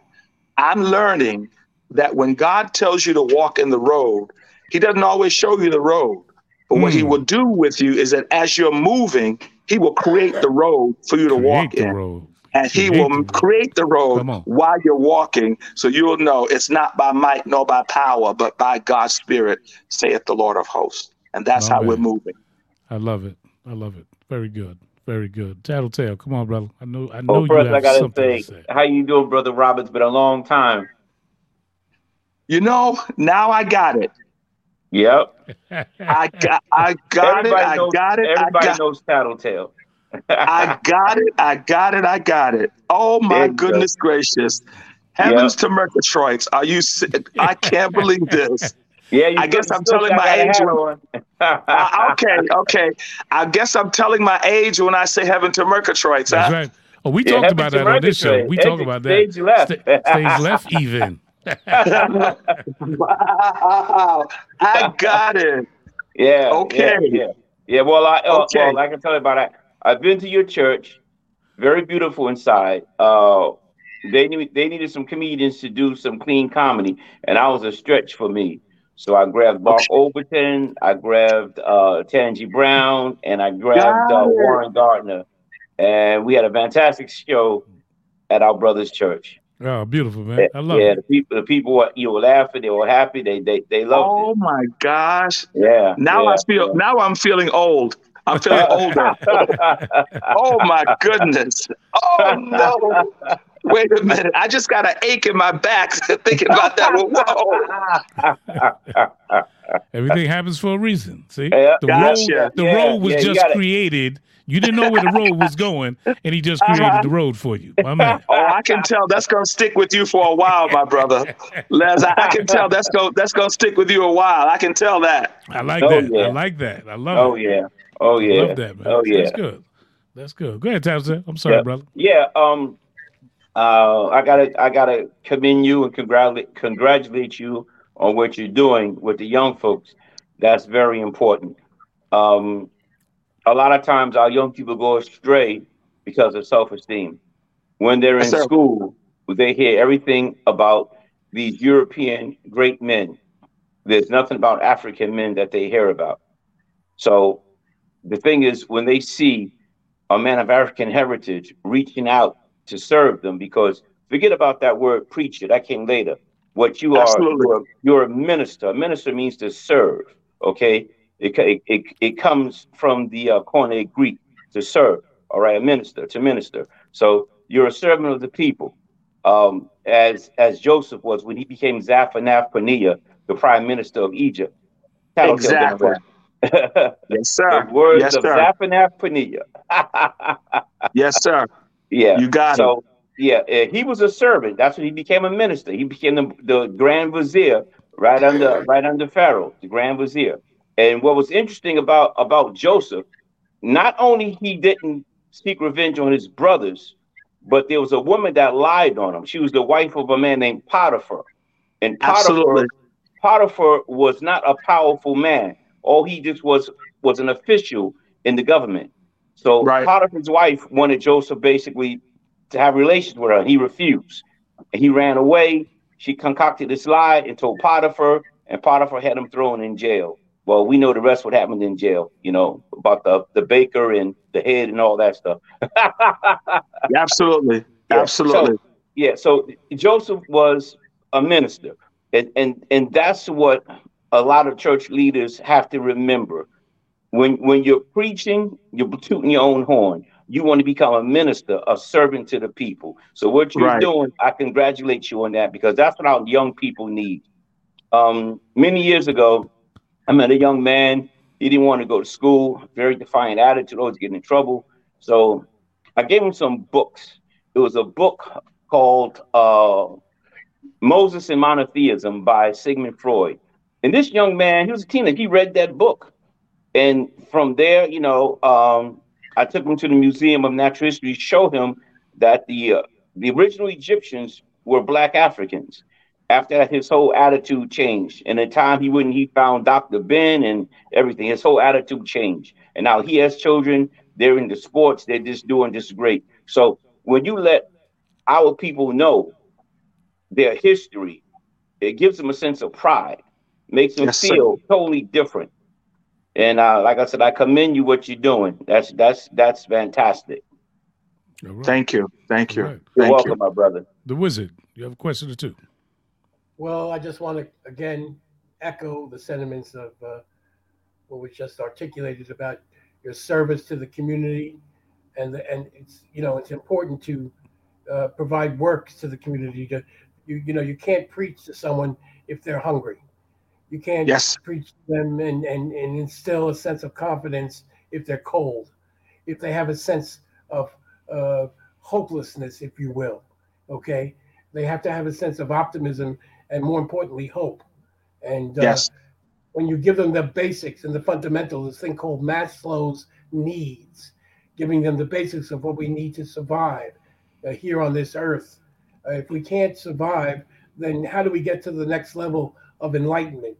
I'm learning that when God tells you to walk in the road, He doesn't always show you the road. But what He Hmm. will do with you is that as you're moving, He will create the road for you to walk Create the in. road. And He will create the road while you're walking. So you'll know it's not by might nor by power, but by God's Spirit, saith the Lord of hosts. And that's My how we're moving. I love it. I love it. Very good. Very good. Tattletale. Come on, brother. I know. I oh, know Oh, you have I gotta something say, to say. how you doing, brother Roberts? Been a long time. You know, now I got it. Yep. I got, I got it. everybody I got it. I Everybody got knows Tattletale. I got it. I got it. I got it. Oh There my you go. goodness gracious. Heavens to Murgatroyds. Are you si- I can't believe this. <laughs> yeah, you I guess I'm telling my age when- <laughs> Uh, okay, okay. I guess I'm telling my age when I say heaven to Murgatroyds. That's Huh? right. Oh, we Yeah, talked about that on this show. We Edge- talked about that. stage left. Sta- stage left even. <laughs> wow. I got it. Yeah. Okay. Yeah. Yeah. Yeah, Well, I uh, Okay. well, I can tell you about that. I've been to your church. Very beautiful inside. Uh, they they needed some comedians to do some clean comedy, and I was a stretch for me. So I grabbed Mark Overton, I grabbed uh, Tangi Brown, and I grabbed uh. Warren Gardner, and we had a fantastic show at our brother's church. Oh, beautiful, man. I love yeah, it. the people, the people were you were laughing, they were happy, they they they loved it. Oh my gosh. Yeah. Now yeah, I feel now I'm feeling old. I'm feeling older. Oh my goodness. Oh no. Wait a minute. I just got an ache in my back <laughs> thinking about that. Whoa. Everything happens for a reason. See, Yeah. the Gotcha. road, the Yeah, road was yeah, just created. You didn't know where the road was going, and he just created Uh-huh. the road for you, my man. <laughs> Oh, I can tell that's gonna stick with you for a while, my brother. Les, I, I can tell that's gonna that's gonna stick with you a while. I can tell that. I like Oh, that. I like that. I love oh it. Oh yeah. Oh I yeah. love that, man. Oh yeah. That's good. That's good. Go ahead, Townsend. I'm sorry, Yeah. brother. Yeah, um, uh, I gotta, I gotta commend you and congratulate, congratulate you on what you're doing with the young folks. That's very important. Um, a lot of times our young people go astray because of self-esteem. When they're in Yes, school, they hear everything about these European great men. There's nothing about African men that they hear about. So the thing is, when they see a man of African heritage reaching out to serve them, because forget about that word preacher, that came later. What you are, Absolutely. you're, you're a minister. A minister means to serve, okay? It, it, it, comes from the uh, Koine Greek, to serve, all right? A minister, to minister. So you're a servant of the people. Um, as as Joseph was when he became Zaphanath Paneah, the prime minister of Egypt. Around. <laughs> Yes, sir. the words Yes, of sir. Paneah. <laughs> Yes, sir. yeah. You got it. yeah, uh, he was a servant. That's when he became a minister. He became the, the grand vizier right under right under Pharaoh, the grand vizier. And what was interesting about about Joseph, not only he didn't seek revenge on his brothers, but there was a woman that lied on him. She was the wife of a man named Potiphar. And Potiphar, Absolutely. Potiphar was not a powerful man. All he just was was an official in the government. So Right. Potiphar's wife wanted Joseph basically to have relations with her. He refused. And he ran away. She concocted this lie and told Potiphar, and Potiphar had him thrown in jail. Well, we know the rest what happened in jail, you know, about the, the baker and the head and all that stuff. <laughs> Absolutely. Yeah, Absolutely. So, yeah, so Joseph was a minister. And, and and that's what a lot of church leaders have to remember. When when you're preaching, you're tooting your own horn. You want to become a minister, a servant to the people. So what you're Right. doing, I congratulate you on that because that's what our young people need. Um, many years ago, I met a young man. He didn't want to go to school. Very defiant attitude, always getting in trouble. So I gave him some books. It was a book called uh, Moses and Monotheism by Sigmund Freud. And this young man, he was a teenager, he read that book. And from there, you know, um, I took him to the Museum of Natural History, showed him that the uh, the original Egyptians were black Africans. After that, his whole attitude changed. And the time he and he found Dr. Ben and everything. His whole attitude changed. And now he has children. They're into sports. They're just doing just great. So when you let our people know their history, it gives them a sense of pride, makes them Yes, sir. feel totally different. And uh, like I said, I commend you what you're doing. That's that's that's fantastic. All right. Thank you. Thank you. All right. You're Thank welcome, you. my brother. The wizard. You have a question or two? Well, I just want to again echo the sentiments of uh, what was just articulated about your service to the community, and the, and it's you know it's important to uh, provide work to the community. To you you know you can't preach to someone if they're hungry. You can't Yes. preach to them and, and, and instill a sense of confidence if they're cold, if they have a sense of uh, hopelessness, if you will. Okay, they have to have a sense of optimism and more importantly, hope. And uh, Yes. when you give them the basics and the fundamentals, this thing called Maslow's needs, giving them the basics of what we need to survive uh, here on this earth. Uh, if we can't survive, then how do we get to the next level of enlightenment?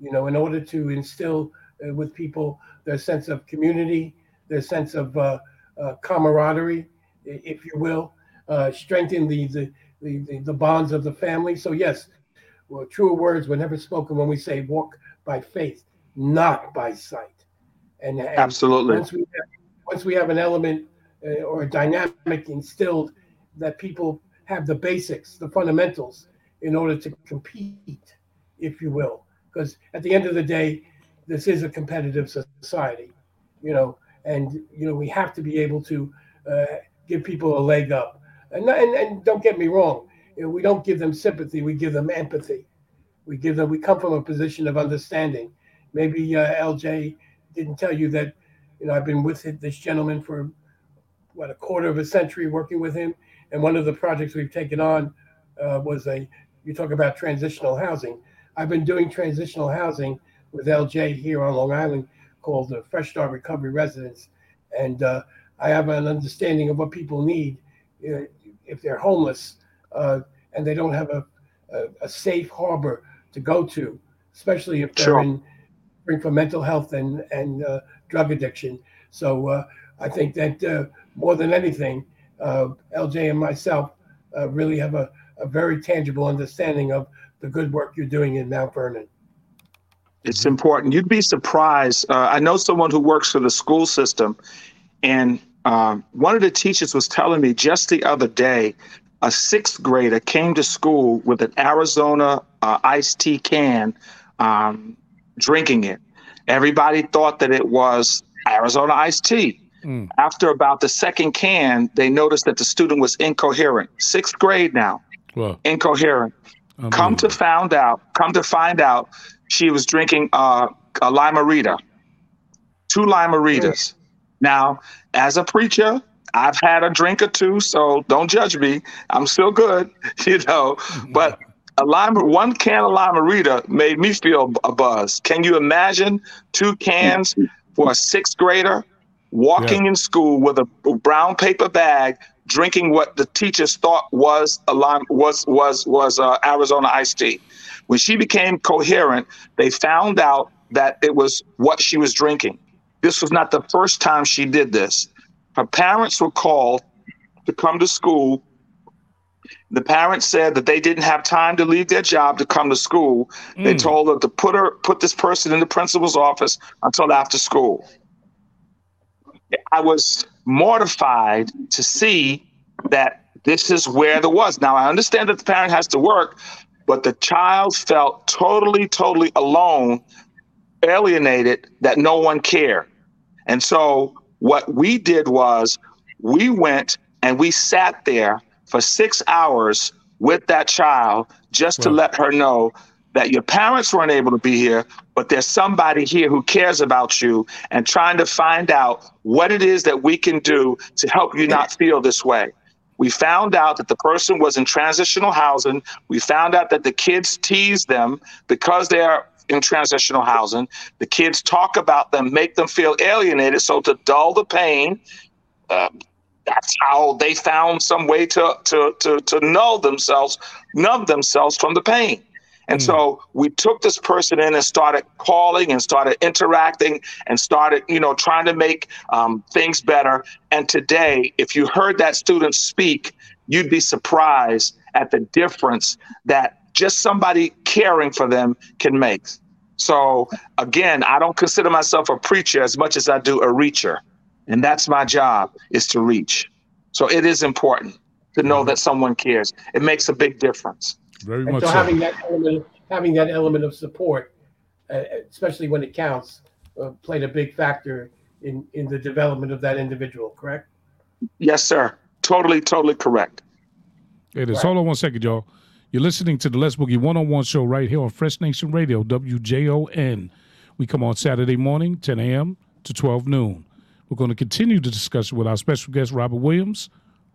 You know, in order to instill uh, with people their sense of community, their sense of uh, uh, camaraderie, if you will, uh, strengthen the, the, the, the, bonds of the family. So, yes, well, truer words were never spoken when we say walk by faith, not by sight. And, and Absolutely. once we have, once we have an element uh, or a dynamic instilled that people have the basics, the fundamentals, in order to compete, if you will. Because at the end of the day, this is a competitive society, you know, and you know we have to be able to uh, give people a leg up. And, and and don't get me wrong, you know, we don't give them sympathy, we give them empathy. We give them. We come from a position of understanding. Maybe uh, LJ didn't tell you that, you know, I've been with this gentleman for what a quarter of a century working with him, and one of the projects we've taken on uh, was a. You talk about transitional housing. I've been doing transitional housing with LJ here on Long Island called the Fresh Start Recovery Residence, and uh, I have an understanding of what people need uh, if they're homeless uh, and they don't have a, a, a safe harbor to go to, especially if they're Sure. in from mental health and and uh, drug addiction. So uh, I think that uh, more than anything, uh, LJ and myself uh, really have a, a very tangible understanding of the good work you're doing in Mount Vernon. It's important. You'd be surprised. Uh, I know someone who works for the school system, and um, one of the teachers was telling me just the other day a sixth grader came to school with an Arizona uh, iced tea can, um, drinking it. Everybody thought that it was Arizona iced tea. Mm. After about the second can, they noticed that the student was incoherent. Sixth grade now, Well, incoherent. Come to found out, come to find out, she was drinking uh, a Lime-A-Rita, two Lime-A-Ritas. Now, as a preacher, I've had a drink or two, so don't judge me. I'm still good, <laughs> you know. But a lime, one can of Lime-A-Rita made me feel a buzz. Can you imagine two cans for a sixth grader walking in school with a brown paper bag, drinking what the teachers thought was a lime was was was uh, Arizona iced tea? When she became coherent, they found out that it was what she was drinking. this was not the first time she did this. Her parents were called to come to school. The parents said that they didn't have time to leave their job to come to school. They Mm. told her to put her put this person in the principal's office until after school. I was mortified to see that this is where there was. Now I understand that the parent has to work, but the child felt totally, totally alone, alienated, that no one cared. And so what we did was we went and we sat there for six hours with that child just to let her know that your parents weren't able to be here, but there's somebody here who cares about you and trying to find out what it is that we can do to help you not feel this way. We found out that the person was in transitional housing. We found out that the kids tease them because they're in transitional housing. The kids talk about them, make them feel alienated. So to dull the pain, uh, that's how they found some way to to to to null themselves, numb themselves from the pain. And so we took this person in and started calling and started interacting and started, you know, trying to make um, things better. And today, if you heard that student speak, you'd be surprised at the difference that just somebody caring for them can make. So again, I don't consider myself a preacher as much as I do a reacher. And that's my job is to reach. So it is important to know that someone cares. It makes a big difference. Very And much so so. having that element, having that element of support, uh, especially when it counts, uh, played a big factor in in the development of that individual. Correct? Yes, sir. Totally, totally correct. It is. Right. Hold on one second, y'all. You're listening to the Les Boogie One on One show right here on Fresh Nation Radio, WJON. We come on Saturday morning, 10 a.m. to 12 noon. We're going to continue the discussion with our special guest, Robert Williams,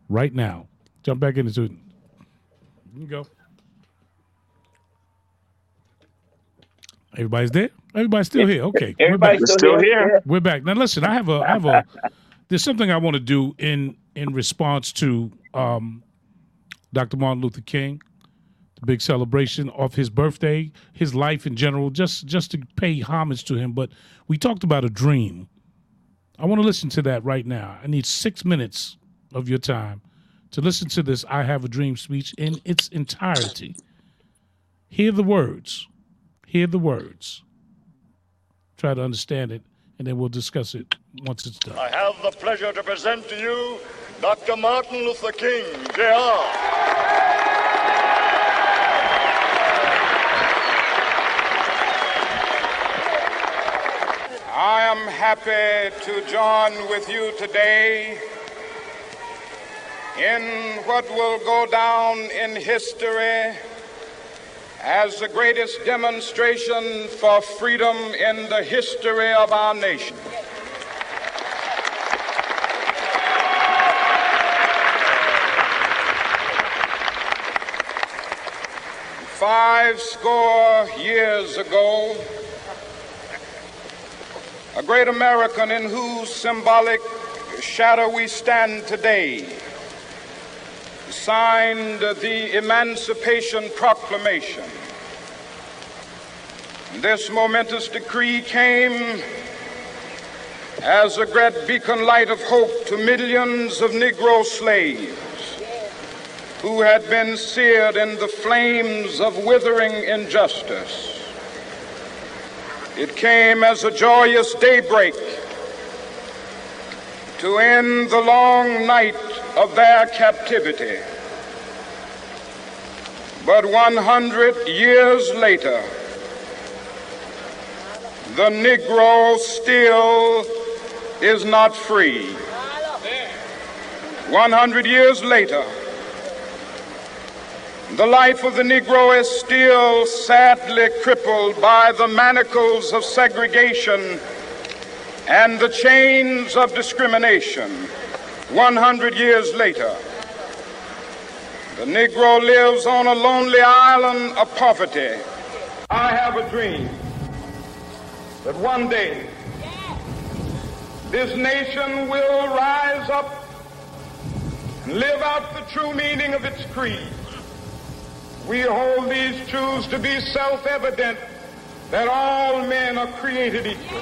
right now. Jump back into it. You can go. Everybody's there? Everybody's still here. Okay. we're Everybody's back. We're still, still here. here. We're back. Now listen, I have a I have a <laughs> there's something I want to do in in response to um Dr. Martin Luther King, the big celebration of his birthday, his life in general, just just to pay homage to him. But we talked about a dream. I want to listen to that right now. I need six minutes of your time to listen to this I Have a Dream speech in its entirety. Hear the words. Hear the words. Try to understand it, and then we'll discuss it once it's done. I have the pleasure to present to you Dr. Martin Luther King, Jr. I am happy to join with you today in what will go down in history as the greatest demonstration for freedom in the history of our nation. Five score years ago, a great American in whose symbolic shadow we stand today signed the Emancipation Proclamation. This momentous decree came as a great beacon light of hope to millions of Negro slaves who had been seared in the flames of withering injustice. It came as a joyous daybreak to end the long night of their captivity. But 100 years later, the Negro still is not free. 100 years later, the life of the Negro is still sadly crippled by the manacles of segregation and the chains of discrimination. 100 years later, the Negro lives on a lonely island of poverty. I have a dream that one day this nation will rise up and live out the true meaning of its creed. We hold these truths to be self evident that all men are created equal.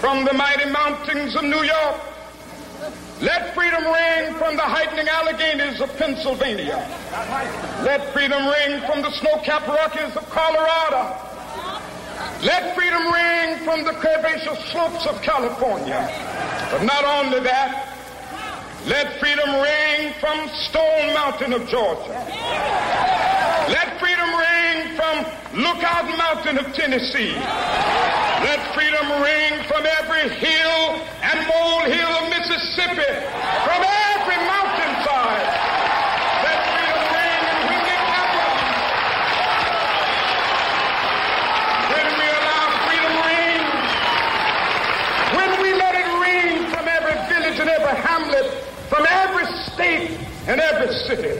From the mighty mountains of New York, let freedom ring from the heightening Alleghenies of Pennsylvania. Let freedom ring from the snow-capped Rockies of Colorado. Let freedom ring from the curvaceous slopes of California. But not only that, let freedom ring from Stone Mountain of Georgia. Let freedom ring from Lookout Mountain of Tennessee. Let freedom ring from every hill and molehill of Mississippi, from every mountainside. Let freedom ring in Whitney Capital. When we allow freedom ring, when we let it ring from every village and every hamlet, from every state and every city,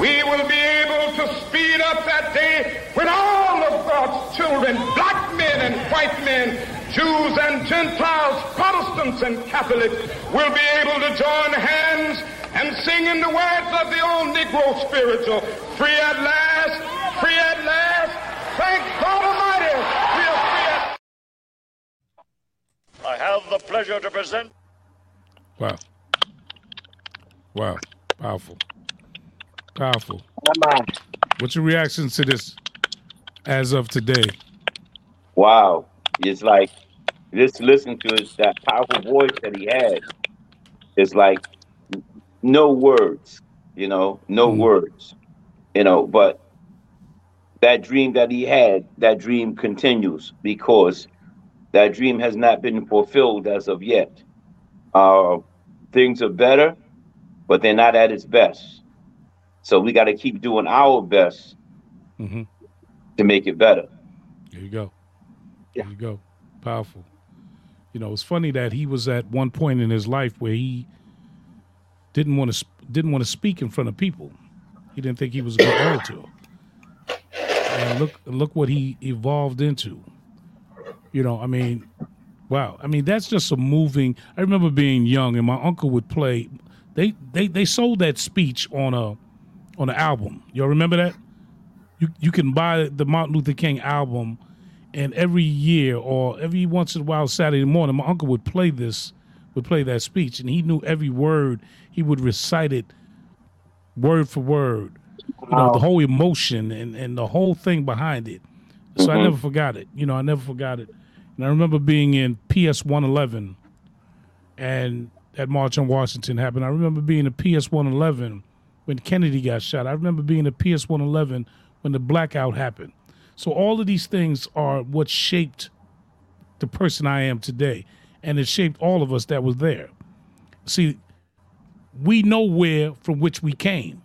we will be able to speed up that day when all of God's children, black men and white men, Jews and Gentiles, Protestants and Catholics, will be able to join hands and sing in the words of the old Negro spiritual, free at last, free at last, thank God Almighty, we are free at I have the pleasure to present. Wow. Wow. Powerful. Powerful. What's your reaction to this as of today? Wow. It's like just listen to his, that powerful voice that he has. It's like no words, you know, no words, you know, but that dream that he had, that dream continues because that dream has not been fulfilled as of yet. Uh, things are better, but they're not at its best. So we got to keep doing our best Mhm. To make it better. There you go. Yeah. There you go. Powerful. You know, it's funny that he was at one point in his life where he didn't want to didn't want to speak in front of people. He didn't think he was a good orator. And look look what he evolved into. You know, I mean, wow. I mean, that's just a moving. I remember being young and my uncle would play. They they they sold that speech on a on an album. Y'all remember that? You you can buy the Martin Luther King album, and every year or every once in a while Saturday morning, my uncle would play this, would play that speech, and he knew every word. He would recite it word for word. You know, the whole emotion and, and the whole thing behind it. So I never mm-hmm. forgot it. You know, I never forgot it. And I remember being in PS 111 and that March on Washington happened. I remember being in PS 111 when Kennedy got shot. I remember being in PS 111 when the blackout happened. So all of these things are what shaped the person I am today. And it shaped all of us that was there. See, we know where from which we came.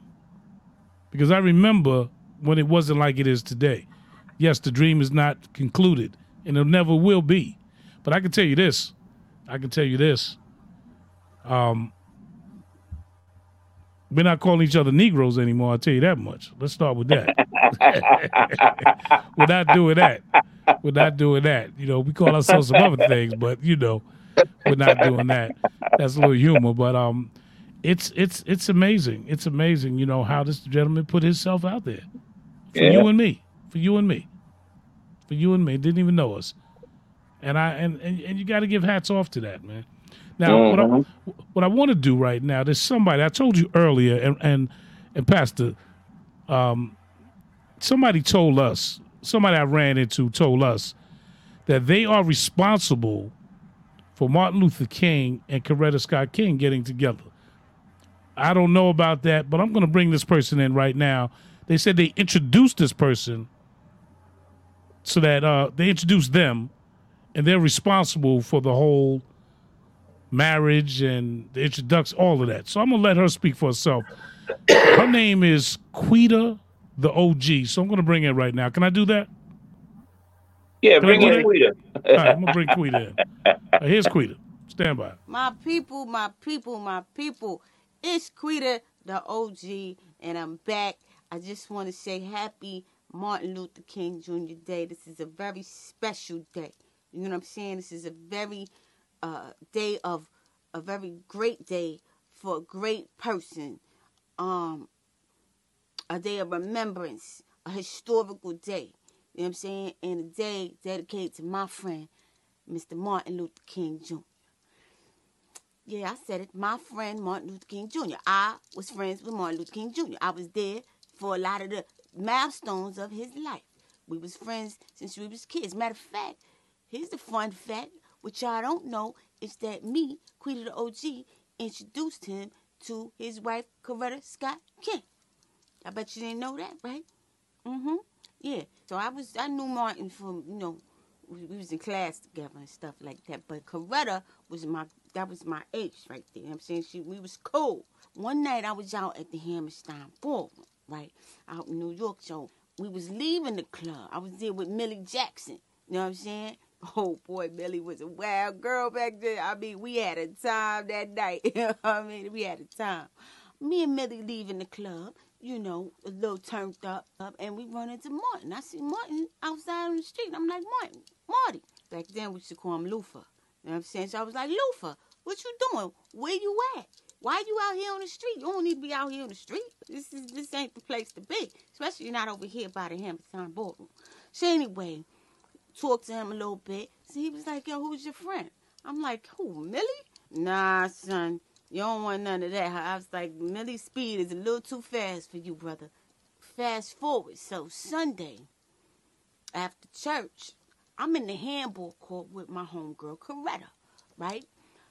Because I remember when it wasn't like it is today. Yes, the dream is not concluded, and it never will be. But I can tell you this. I can tell you this. Um, we're not calling each other Negroes anymore. I'll tell you that much. Let's start with that. <laughs> we're not doing that. We're not doing that. You know, we call ourselves some other things, but you know, we're not doing that. That's a little humor, but um, it's it's it's amazing. It's amazing, you know, how this gentleman put himself out there for Yeah. you and me, for you and me, for you and me. Didn't even know us, and I and and, and you got to give hats off to that, man. Now, what I what I want to do right now, there's somebody I told you earlier, and and and Pastor, um, somebody told us, somebody I ran into told us that they are responsible for Martin Luther King and Coretta Scott King getting together. I don't know about that, but I'm going to bring this person in right now. They said they introduced this person so that uh, they introduced them, and they're responsible for the whole marriage and the introduction, all of that. So I'm going to let her speak for herself. <coughs> Her name is Quita the OG. So I'm going to bring in right now. Can I do that? Yeah, Can bring do in that? Quita. All right, I'm going to bring Quita in. <laughs> Uh, here's Quita. Stand by. My people, my people, my people. It's Quita, the OG, and I'm back. I just want to say happy Martin Luther King Jr. Day. This is a very special day. You know what I'm saying? This is a very uh, day of a very great day for a great person. Um, a day of remembrance, a historical day. You know what I'm saying? And a day dedicated to my friend, Mr. Martin Luther King Jr. Yeah, I said it. My friend Martin Luther King Jr. I was friends with Martin Luther King Jr. I was there for a lot of the milestones of his life. We was friends since we was kids. Matter of fact, here's the fun fact, which y'all don't know, is that me, Quita the OG, introduced him to his wife, Coretta Scott King. I bet you didn't know that, right? Mm-hmm. Yeah. So I was I knew Martin from, you know, we, we was in class together and stuff like that. But Coretta was my that was my age right there. You know what I'm saying? She we was cool. One night I was out at the Hammerstein Ballroom, right? Out in New York. So we was leaving the club. I was there with Millie Jackson. You know what I'm saying? Oh boy, Millie was a wild girl back then. I mean, we had a time that night. <laughs> I mean, we had a time. Me and Millie leaving the club, you know, a little turned up, and we run into Martin. I see Martin outside on the street. I'm like, Martin, Marty. Back then we used to call him Lufa. You know what I'm saying? So I was like, Lufa, what you doing? Where you at? Why you out here on the street? You don't need to be out here on the street. This is this ain't the place to be, especially not over here by the Hammerstein Ballroom. So anyway, talked to him a little bit. So he was like, yo, who's your friend? I'm like, who, Millie? Nah, son, you don't want none of that. I was like, Millie's speed is a little too fast for you, brother. Fast forward. So Sunday, after church, I'm in the handball court with my homegirl, Coretta, right?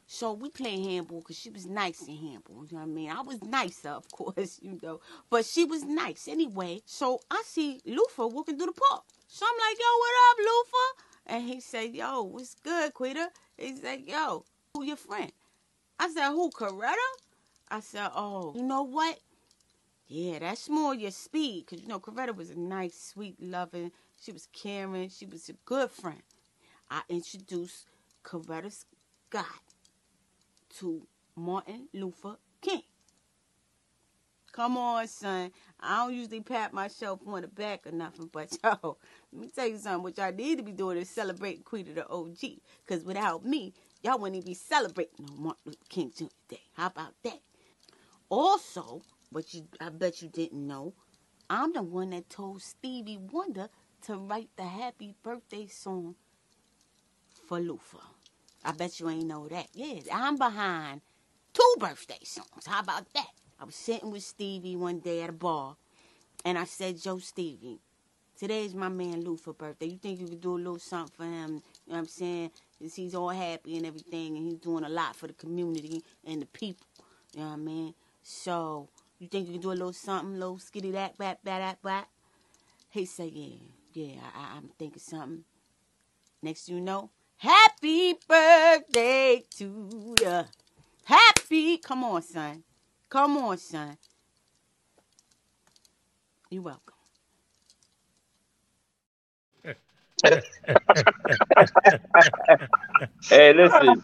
So we playing handball because she was nice in handball. You know what I mean? I was nicer, of <laughs> course, you know, but she was nice anyway. So I see Lufa walking through the park. So I'm like, yo, what up, Lufa? And he said, yo, what's good, Quita? He's like, yo, who your friend? I said, who, Coretta? I said, oh, you know what? Yeah, that's more your speed. Because, you know, Coretta was a nice, sweet, loving, She was caring. She was a good friend. I introduced Coretta Scott to Martin Luther King. Come on, son. I don't usually pat myself on the back or nothing, but <laughs> yo, let me tell you something. What y'all need to be doing is celebrating Quita the OG. Because without me, y'all wouldn't even be celebrating no Martin Luther King Jr. Day. How about that? Also, what you I bet you didn't know, I'm the one that told Stevie Wonder to write the happy birthday song for Luther. I bet you ain't know that. Yeah, I'm behind two birthday songs. How about that? I was sitting with Stevie one day at a bar, and I said, Joe Stevie, today's my man Luther birthday. You think you could do a little something for him? You know what I'm saying? 'Cause he's all happy and everything, and he's doing a lot for the community and the people. You know what I mean? So, you think you can do a little something, little skitty that, bat, bat, bat, bat? He said, yeah, yeah, I, I'm thinking something. Next you know, happy birthday to ya. Happy, come on, son. Come on, son. You're welcome. Hey, listen,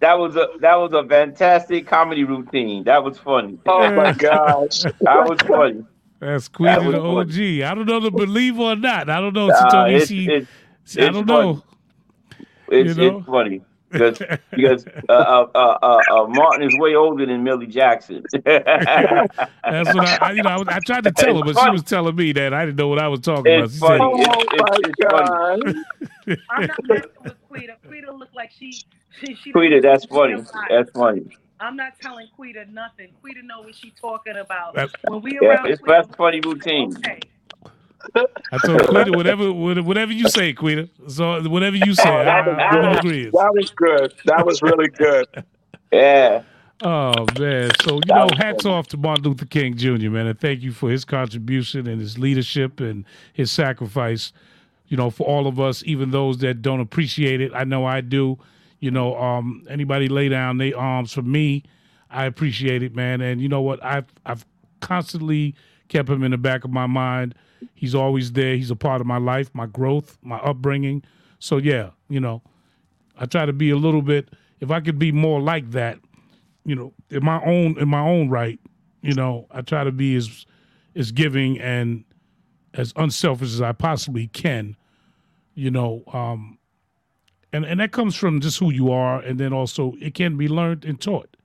that was a that was a fantastic comedy routine. That was funny. Oh my gosh. That was funny. That's Queen That of the was OG. I don't know to believe or not. I don't know. Nah, told me it's- she. it's- I don't funny. know. It's, You know? it's funny because because uh, uh, uh, uh, uh, Martin is way older than Millie Jackson. <laughs> That's what I, I you know. I, was- I tried to tell her, but she was telling me that I didn't know what I was talking about. It's She funny. said, It's, it's, it's funny. <laughs> I'm not messing with Quita. Quita looked like she she she. Quita, that's funny. That's funny. I'm not telling Quita nothing. Quita know what she talking about. That's- when we Yeah, around it's Quita, that's funny routine. okay. I told Quita, whatever, whatever you say, Quita. So whatever you say, Oh, I, that was I'm in good. That was good. That was really good. <laughs> Yeah. Oh man! So you That know, hats off to Martin Luther King Jr. Man, and thank you for his contribution and his leadership and his sacrifice. You know, for all of us, even those that don't appreciate it. I know I do. You know, um, anybody lay down their arms for me, I appreciate it, man. And you know what? I've I've constantly kept him in the back of my mind. He's always there. He's a part of my life, my growth, my upbringing. So yeah, you know, I try to be a little bit. If I could be more like that, you know, in my own in my own right, you know, I try to be as as giving and as unselfish as I possibly can, you know, um and and that comes from just who you are and then also it can be learned and taught.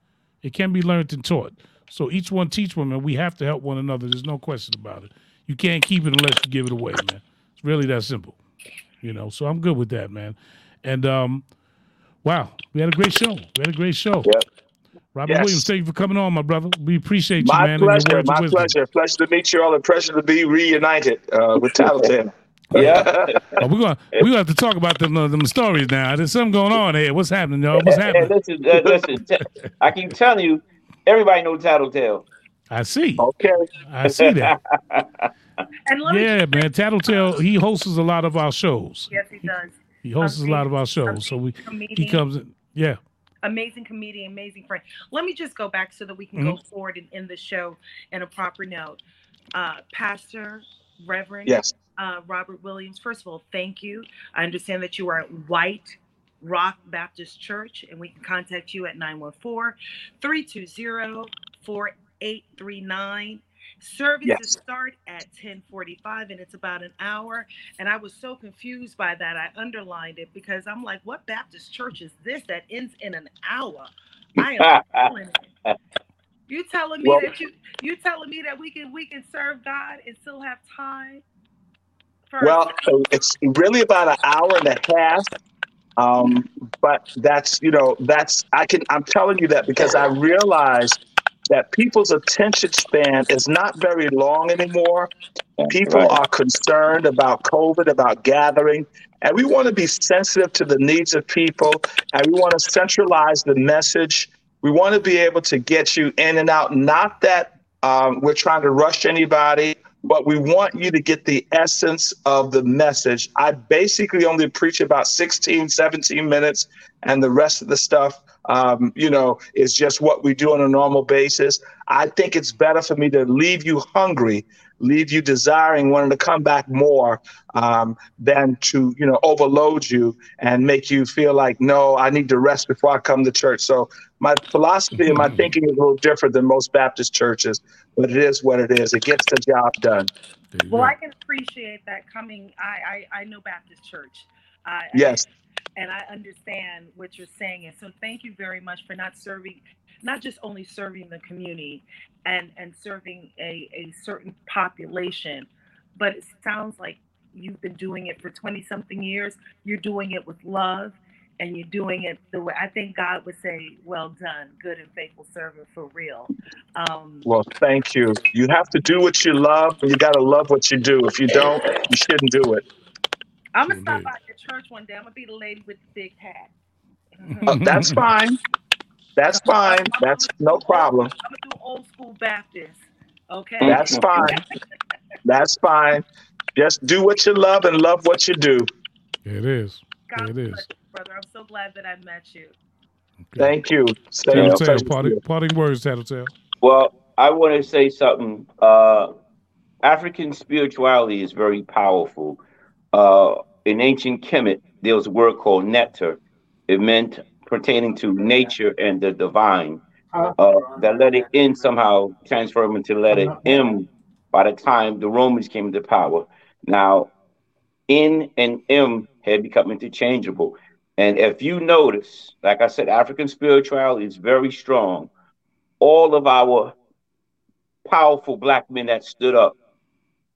It can be learned and taught. So each one teach one and we have to help one another. There's no question about it. You can't keep it unless you give it away, man. It's really that simple. You know, so I'm good with that, man. And um wow, we had a great show. We had a great show. Yep. Robert Yes. Williams, thank you for coming on, my brother. We appreciate you, My man. and pleasure. My pleasure. Pleasure to meet you all. A pleasure to be reunited uh, with <laughs> Tattletale. Yeah. Oh, we're gonna we gonna have to talk about them uh, them stories now. There's something going on here. What's happening, y'all? What's happening? listen, uh, listen. T- I keep telling you, everybody knows Tattletale. I see. Okay. I see that. <laughs> And let me Yeah, man. Tattletale, he hosts a lot of our shows. yes, he does. He hosts a lot of our shows. So we he comes in. Yeah. amazing comedian, amazing friend. Let me just go back so that we can go forward and end the show in a proper note. Uh, Pastor, Reverend Yes. uh, Robert Williams, first of all, thank you. I understand that you are at White Rock Baptist Church, and we can contact you at 914 320 4839. Services Yes. start at 1045 and it's about an hour. And I was so confused by that. I underlined it because I'm like, what Baptist church is this that ends in an hour? I am it. <laughs> You telling me Well- that you you telling me that we can we can serve God and still have time? For Well, it's really about an hour and a half. Um, but that's you know that's I can I'm telling you that because I realize that people's attention span is not very long anymore. People Right. are concerned about COVID, about gathering, and we want to be sensitive to the needs of people, and we want to centralize the message. We want to be able to get you in and out. Not that um, we're trying to rush anybody, but we want you to get the essence of the message. I basically only preach about 16, 17 minutes, and the rest of the stuff, um, you know, is just what we do on a normal basis. I think it's better for me to leave you hungry, leave you desiring wanting to come back more um, than to you know overload you and make you feel like no i need to rest before i come to church so my philosophy and my thinking is a little different than most baptist churches but it is what it is it gets the job done Well, go. I can appreciate that coming. I I, I know Baptist Church. I, yes and I understand what you're saying. And so thank you very much for not serving, not just only serving the community and, and serving a, a certain population, but it sounds like you've been doing it for 20 something years. You're doing it with love and you're doing it the way I think God would say, well done, good and faithful servant for real. Um, well thank you you have to do what you love and you got to love what you do if you don't you shouldn't do it I'm going to stop Indeed. by your church one day. I'm going to be the lady with the big hat. Uh, <laughs> that's fine that's fine that's no problem I'm going to do old school Baptist. Okay? That's fine. That's fine. Just do what you love and love what you do. It is. God It bless is. you, brother. I'm so glad that I met you. Thank you. Stay Tattletale, pleasure to parting, you. parting words, Tattletale. Well, I want to say something. Uh, African spirituality is very powerful. Uh, in ancient Kemet, there was a word called nectar. It meant pertaining to nature and the divine. Uh, that letter N somehow transformed into letter M by the time the Romans came into power. Now, N and M had become interchangeable. And if you notice, like I said, African spirituality is very strong. All of our powerful black men that stood up,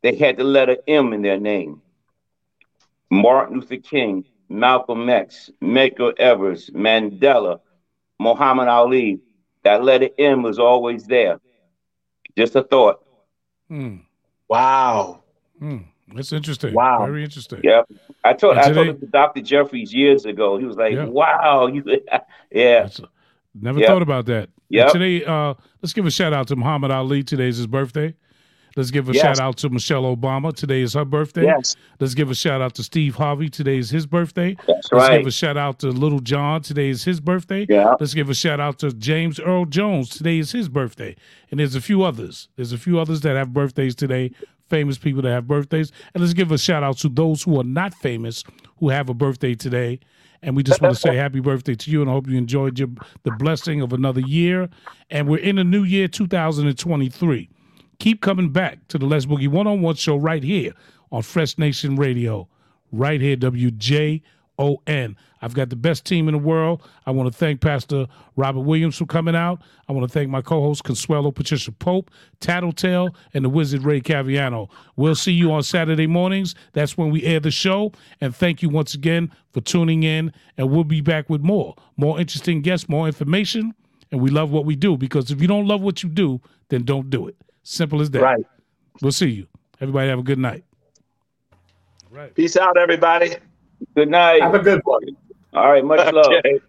they had the letter M in their name. Martin Luther King, Malcolm X, Medgar Evers, Mandela, Muhammad Ali. That letter M was always there. Just a thought. Hmm. Wow. Hmm. That's interesting. Wow. Very interesting. Yep. I told And I told it to Dr. Jeffries years ago. He was like, Yeah. "Wow, you, <laughs> yeah, That's- never Yep. thought about that. Yeah. Today, uh, let's give a shout out to Muhammad Ali. Today's his birthday. Let's give a Yes. shout out to Michelle Obama. Today is her birthday. Yes. Let's give a shout out to Steve Harvey. Today is his birthday. that's Let's right." give a shout out to Lil Jon. Today is his birthday. Yeah. Let's give a shout out to James Earl Jones. Today is his birthday. And there's a few others. There's a few others that have birthdays today, famous people that have birthdays. And let's give a shout out to those who are not famous who have a birthday today. And we just want to say happy birthday to you and I hope you enjoyed your, the blessing of another year. And we're in the new year 2023. Keep coming back to the Les Boogie One on One show right here on Fresh Nation Radio, right here, WJON. I've got the best team in the world. I want to thank Pastor Robert Williams for coming out. I want to thank my co host, Consuelo Patricia Pope, Tattletale, and the Wizard Ray Caviano. We'll see you on Saturday mornings. That's when we air the show. And thank you once again for tuning in. And we'll be back with more, more interesting guests, more information. And we love what we do because if you don't love what you do, then don't do it. Simple as that. Right. We'll see you. Everybody have a good night. Right. Peace out, everybody. Good night. Have a good one. All right, much <laughs> love. Okay.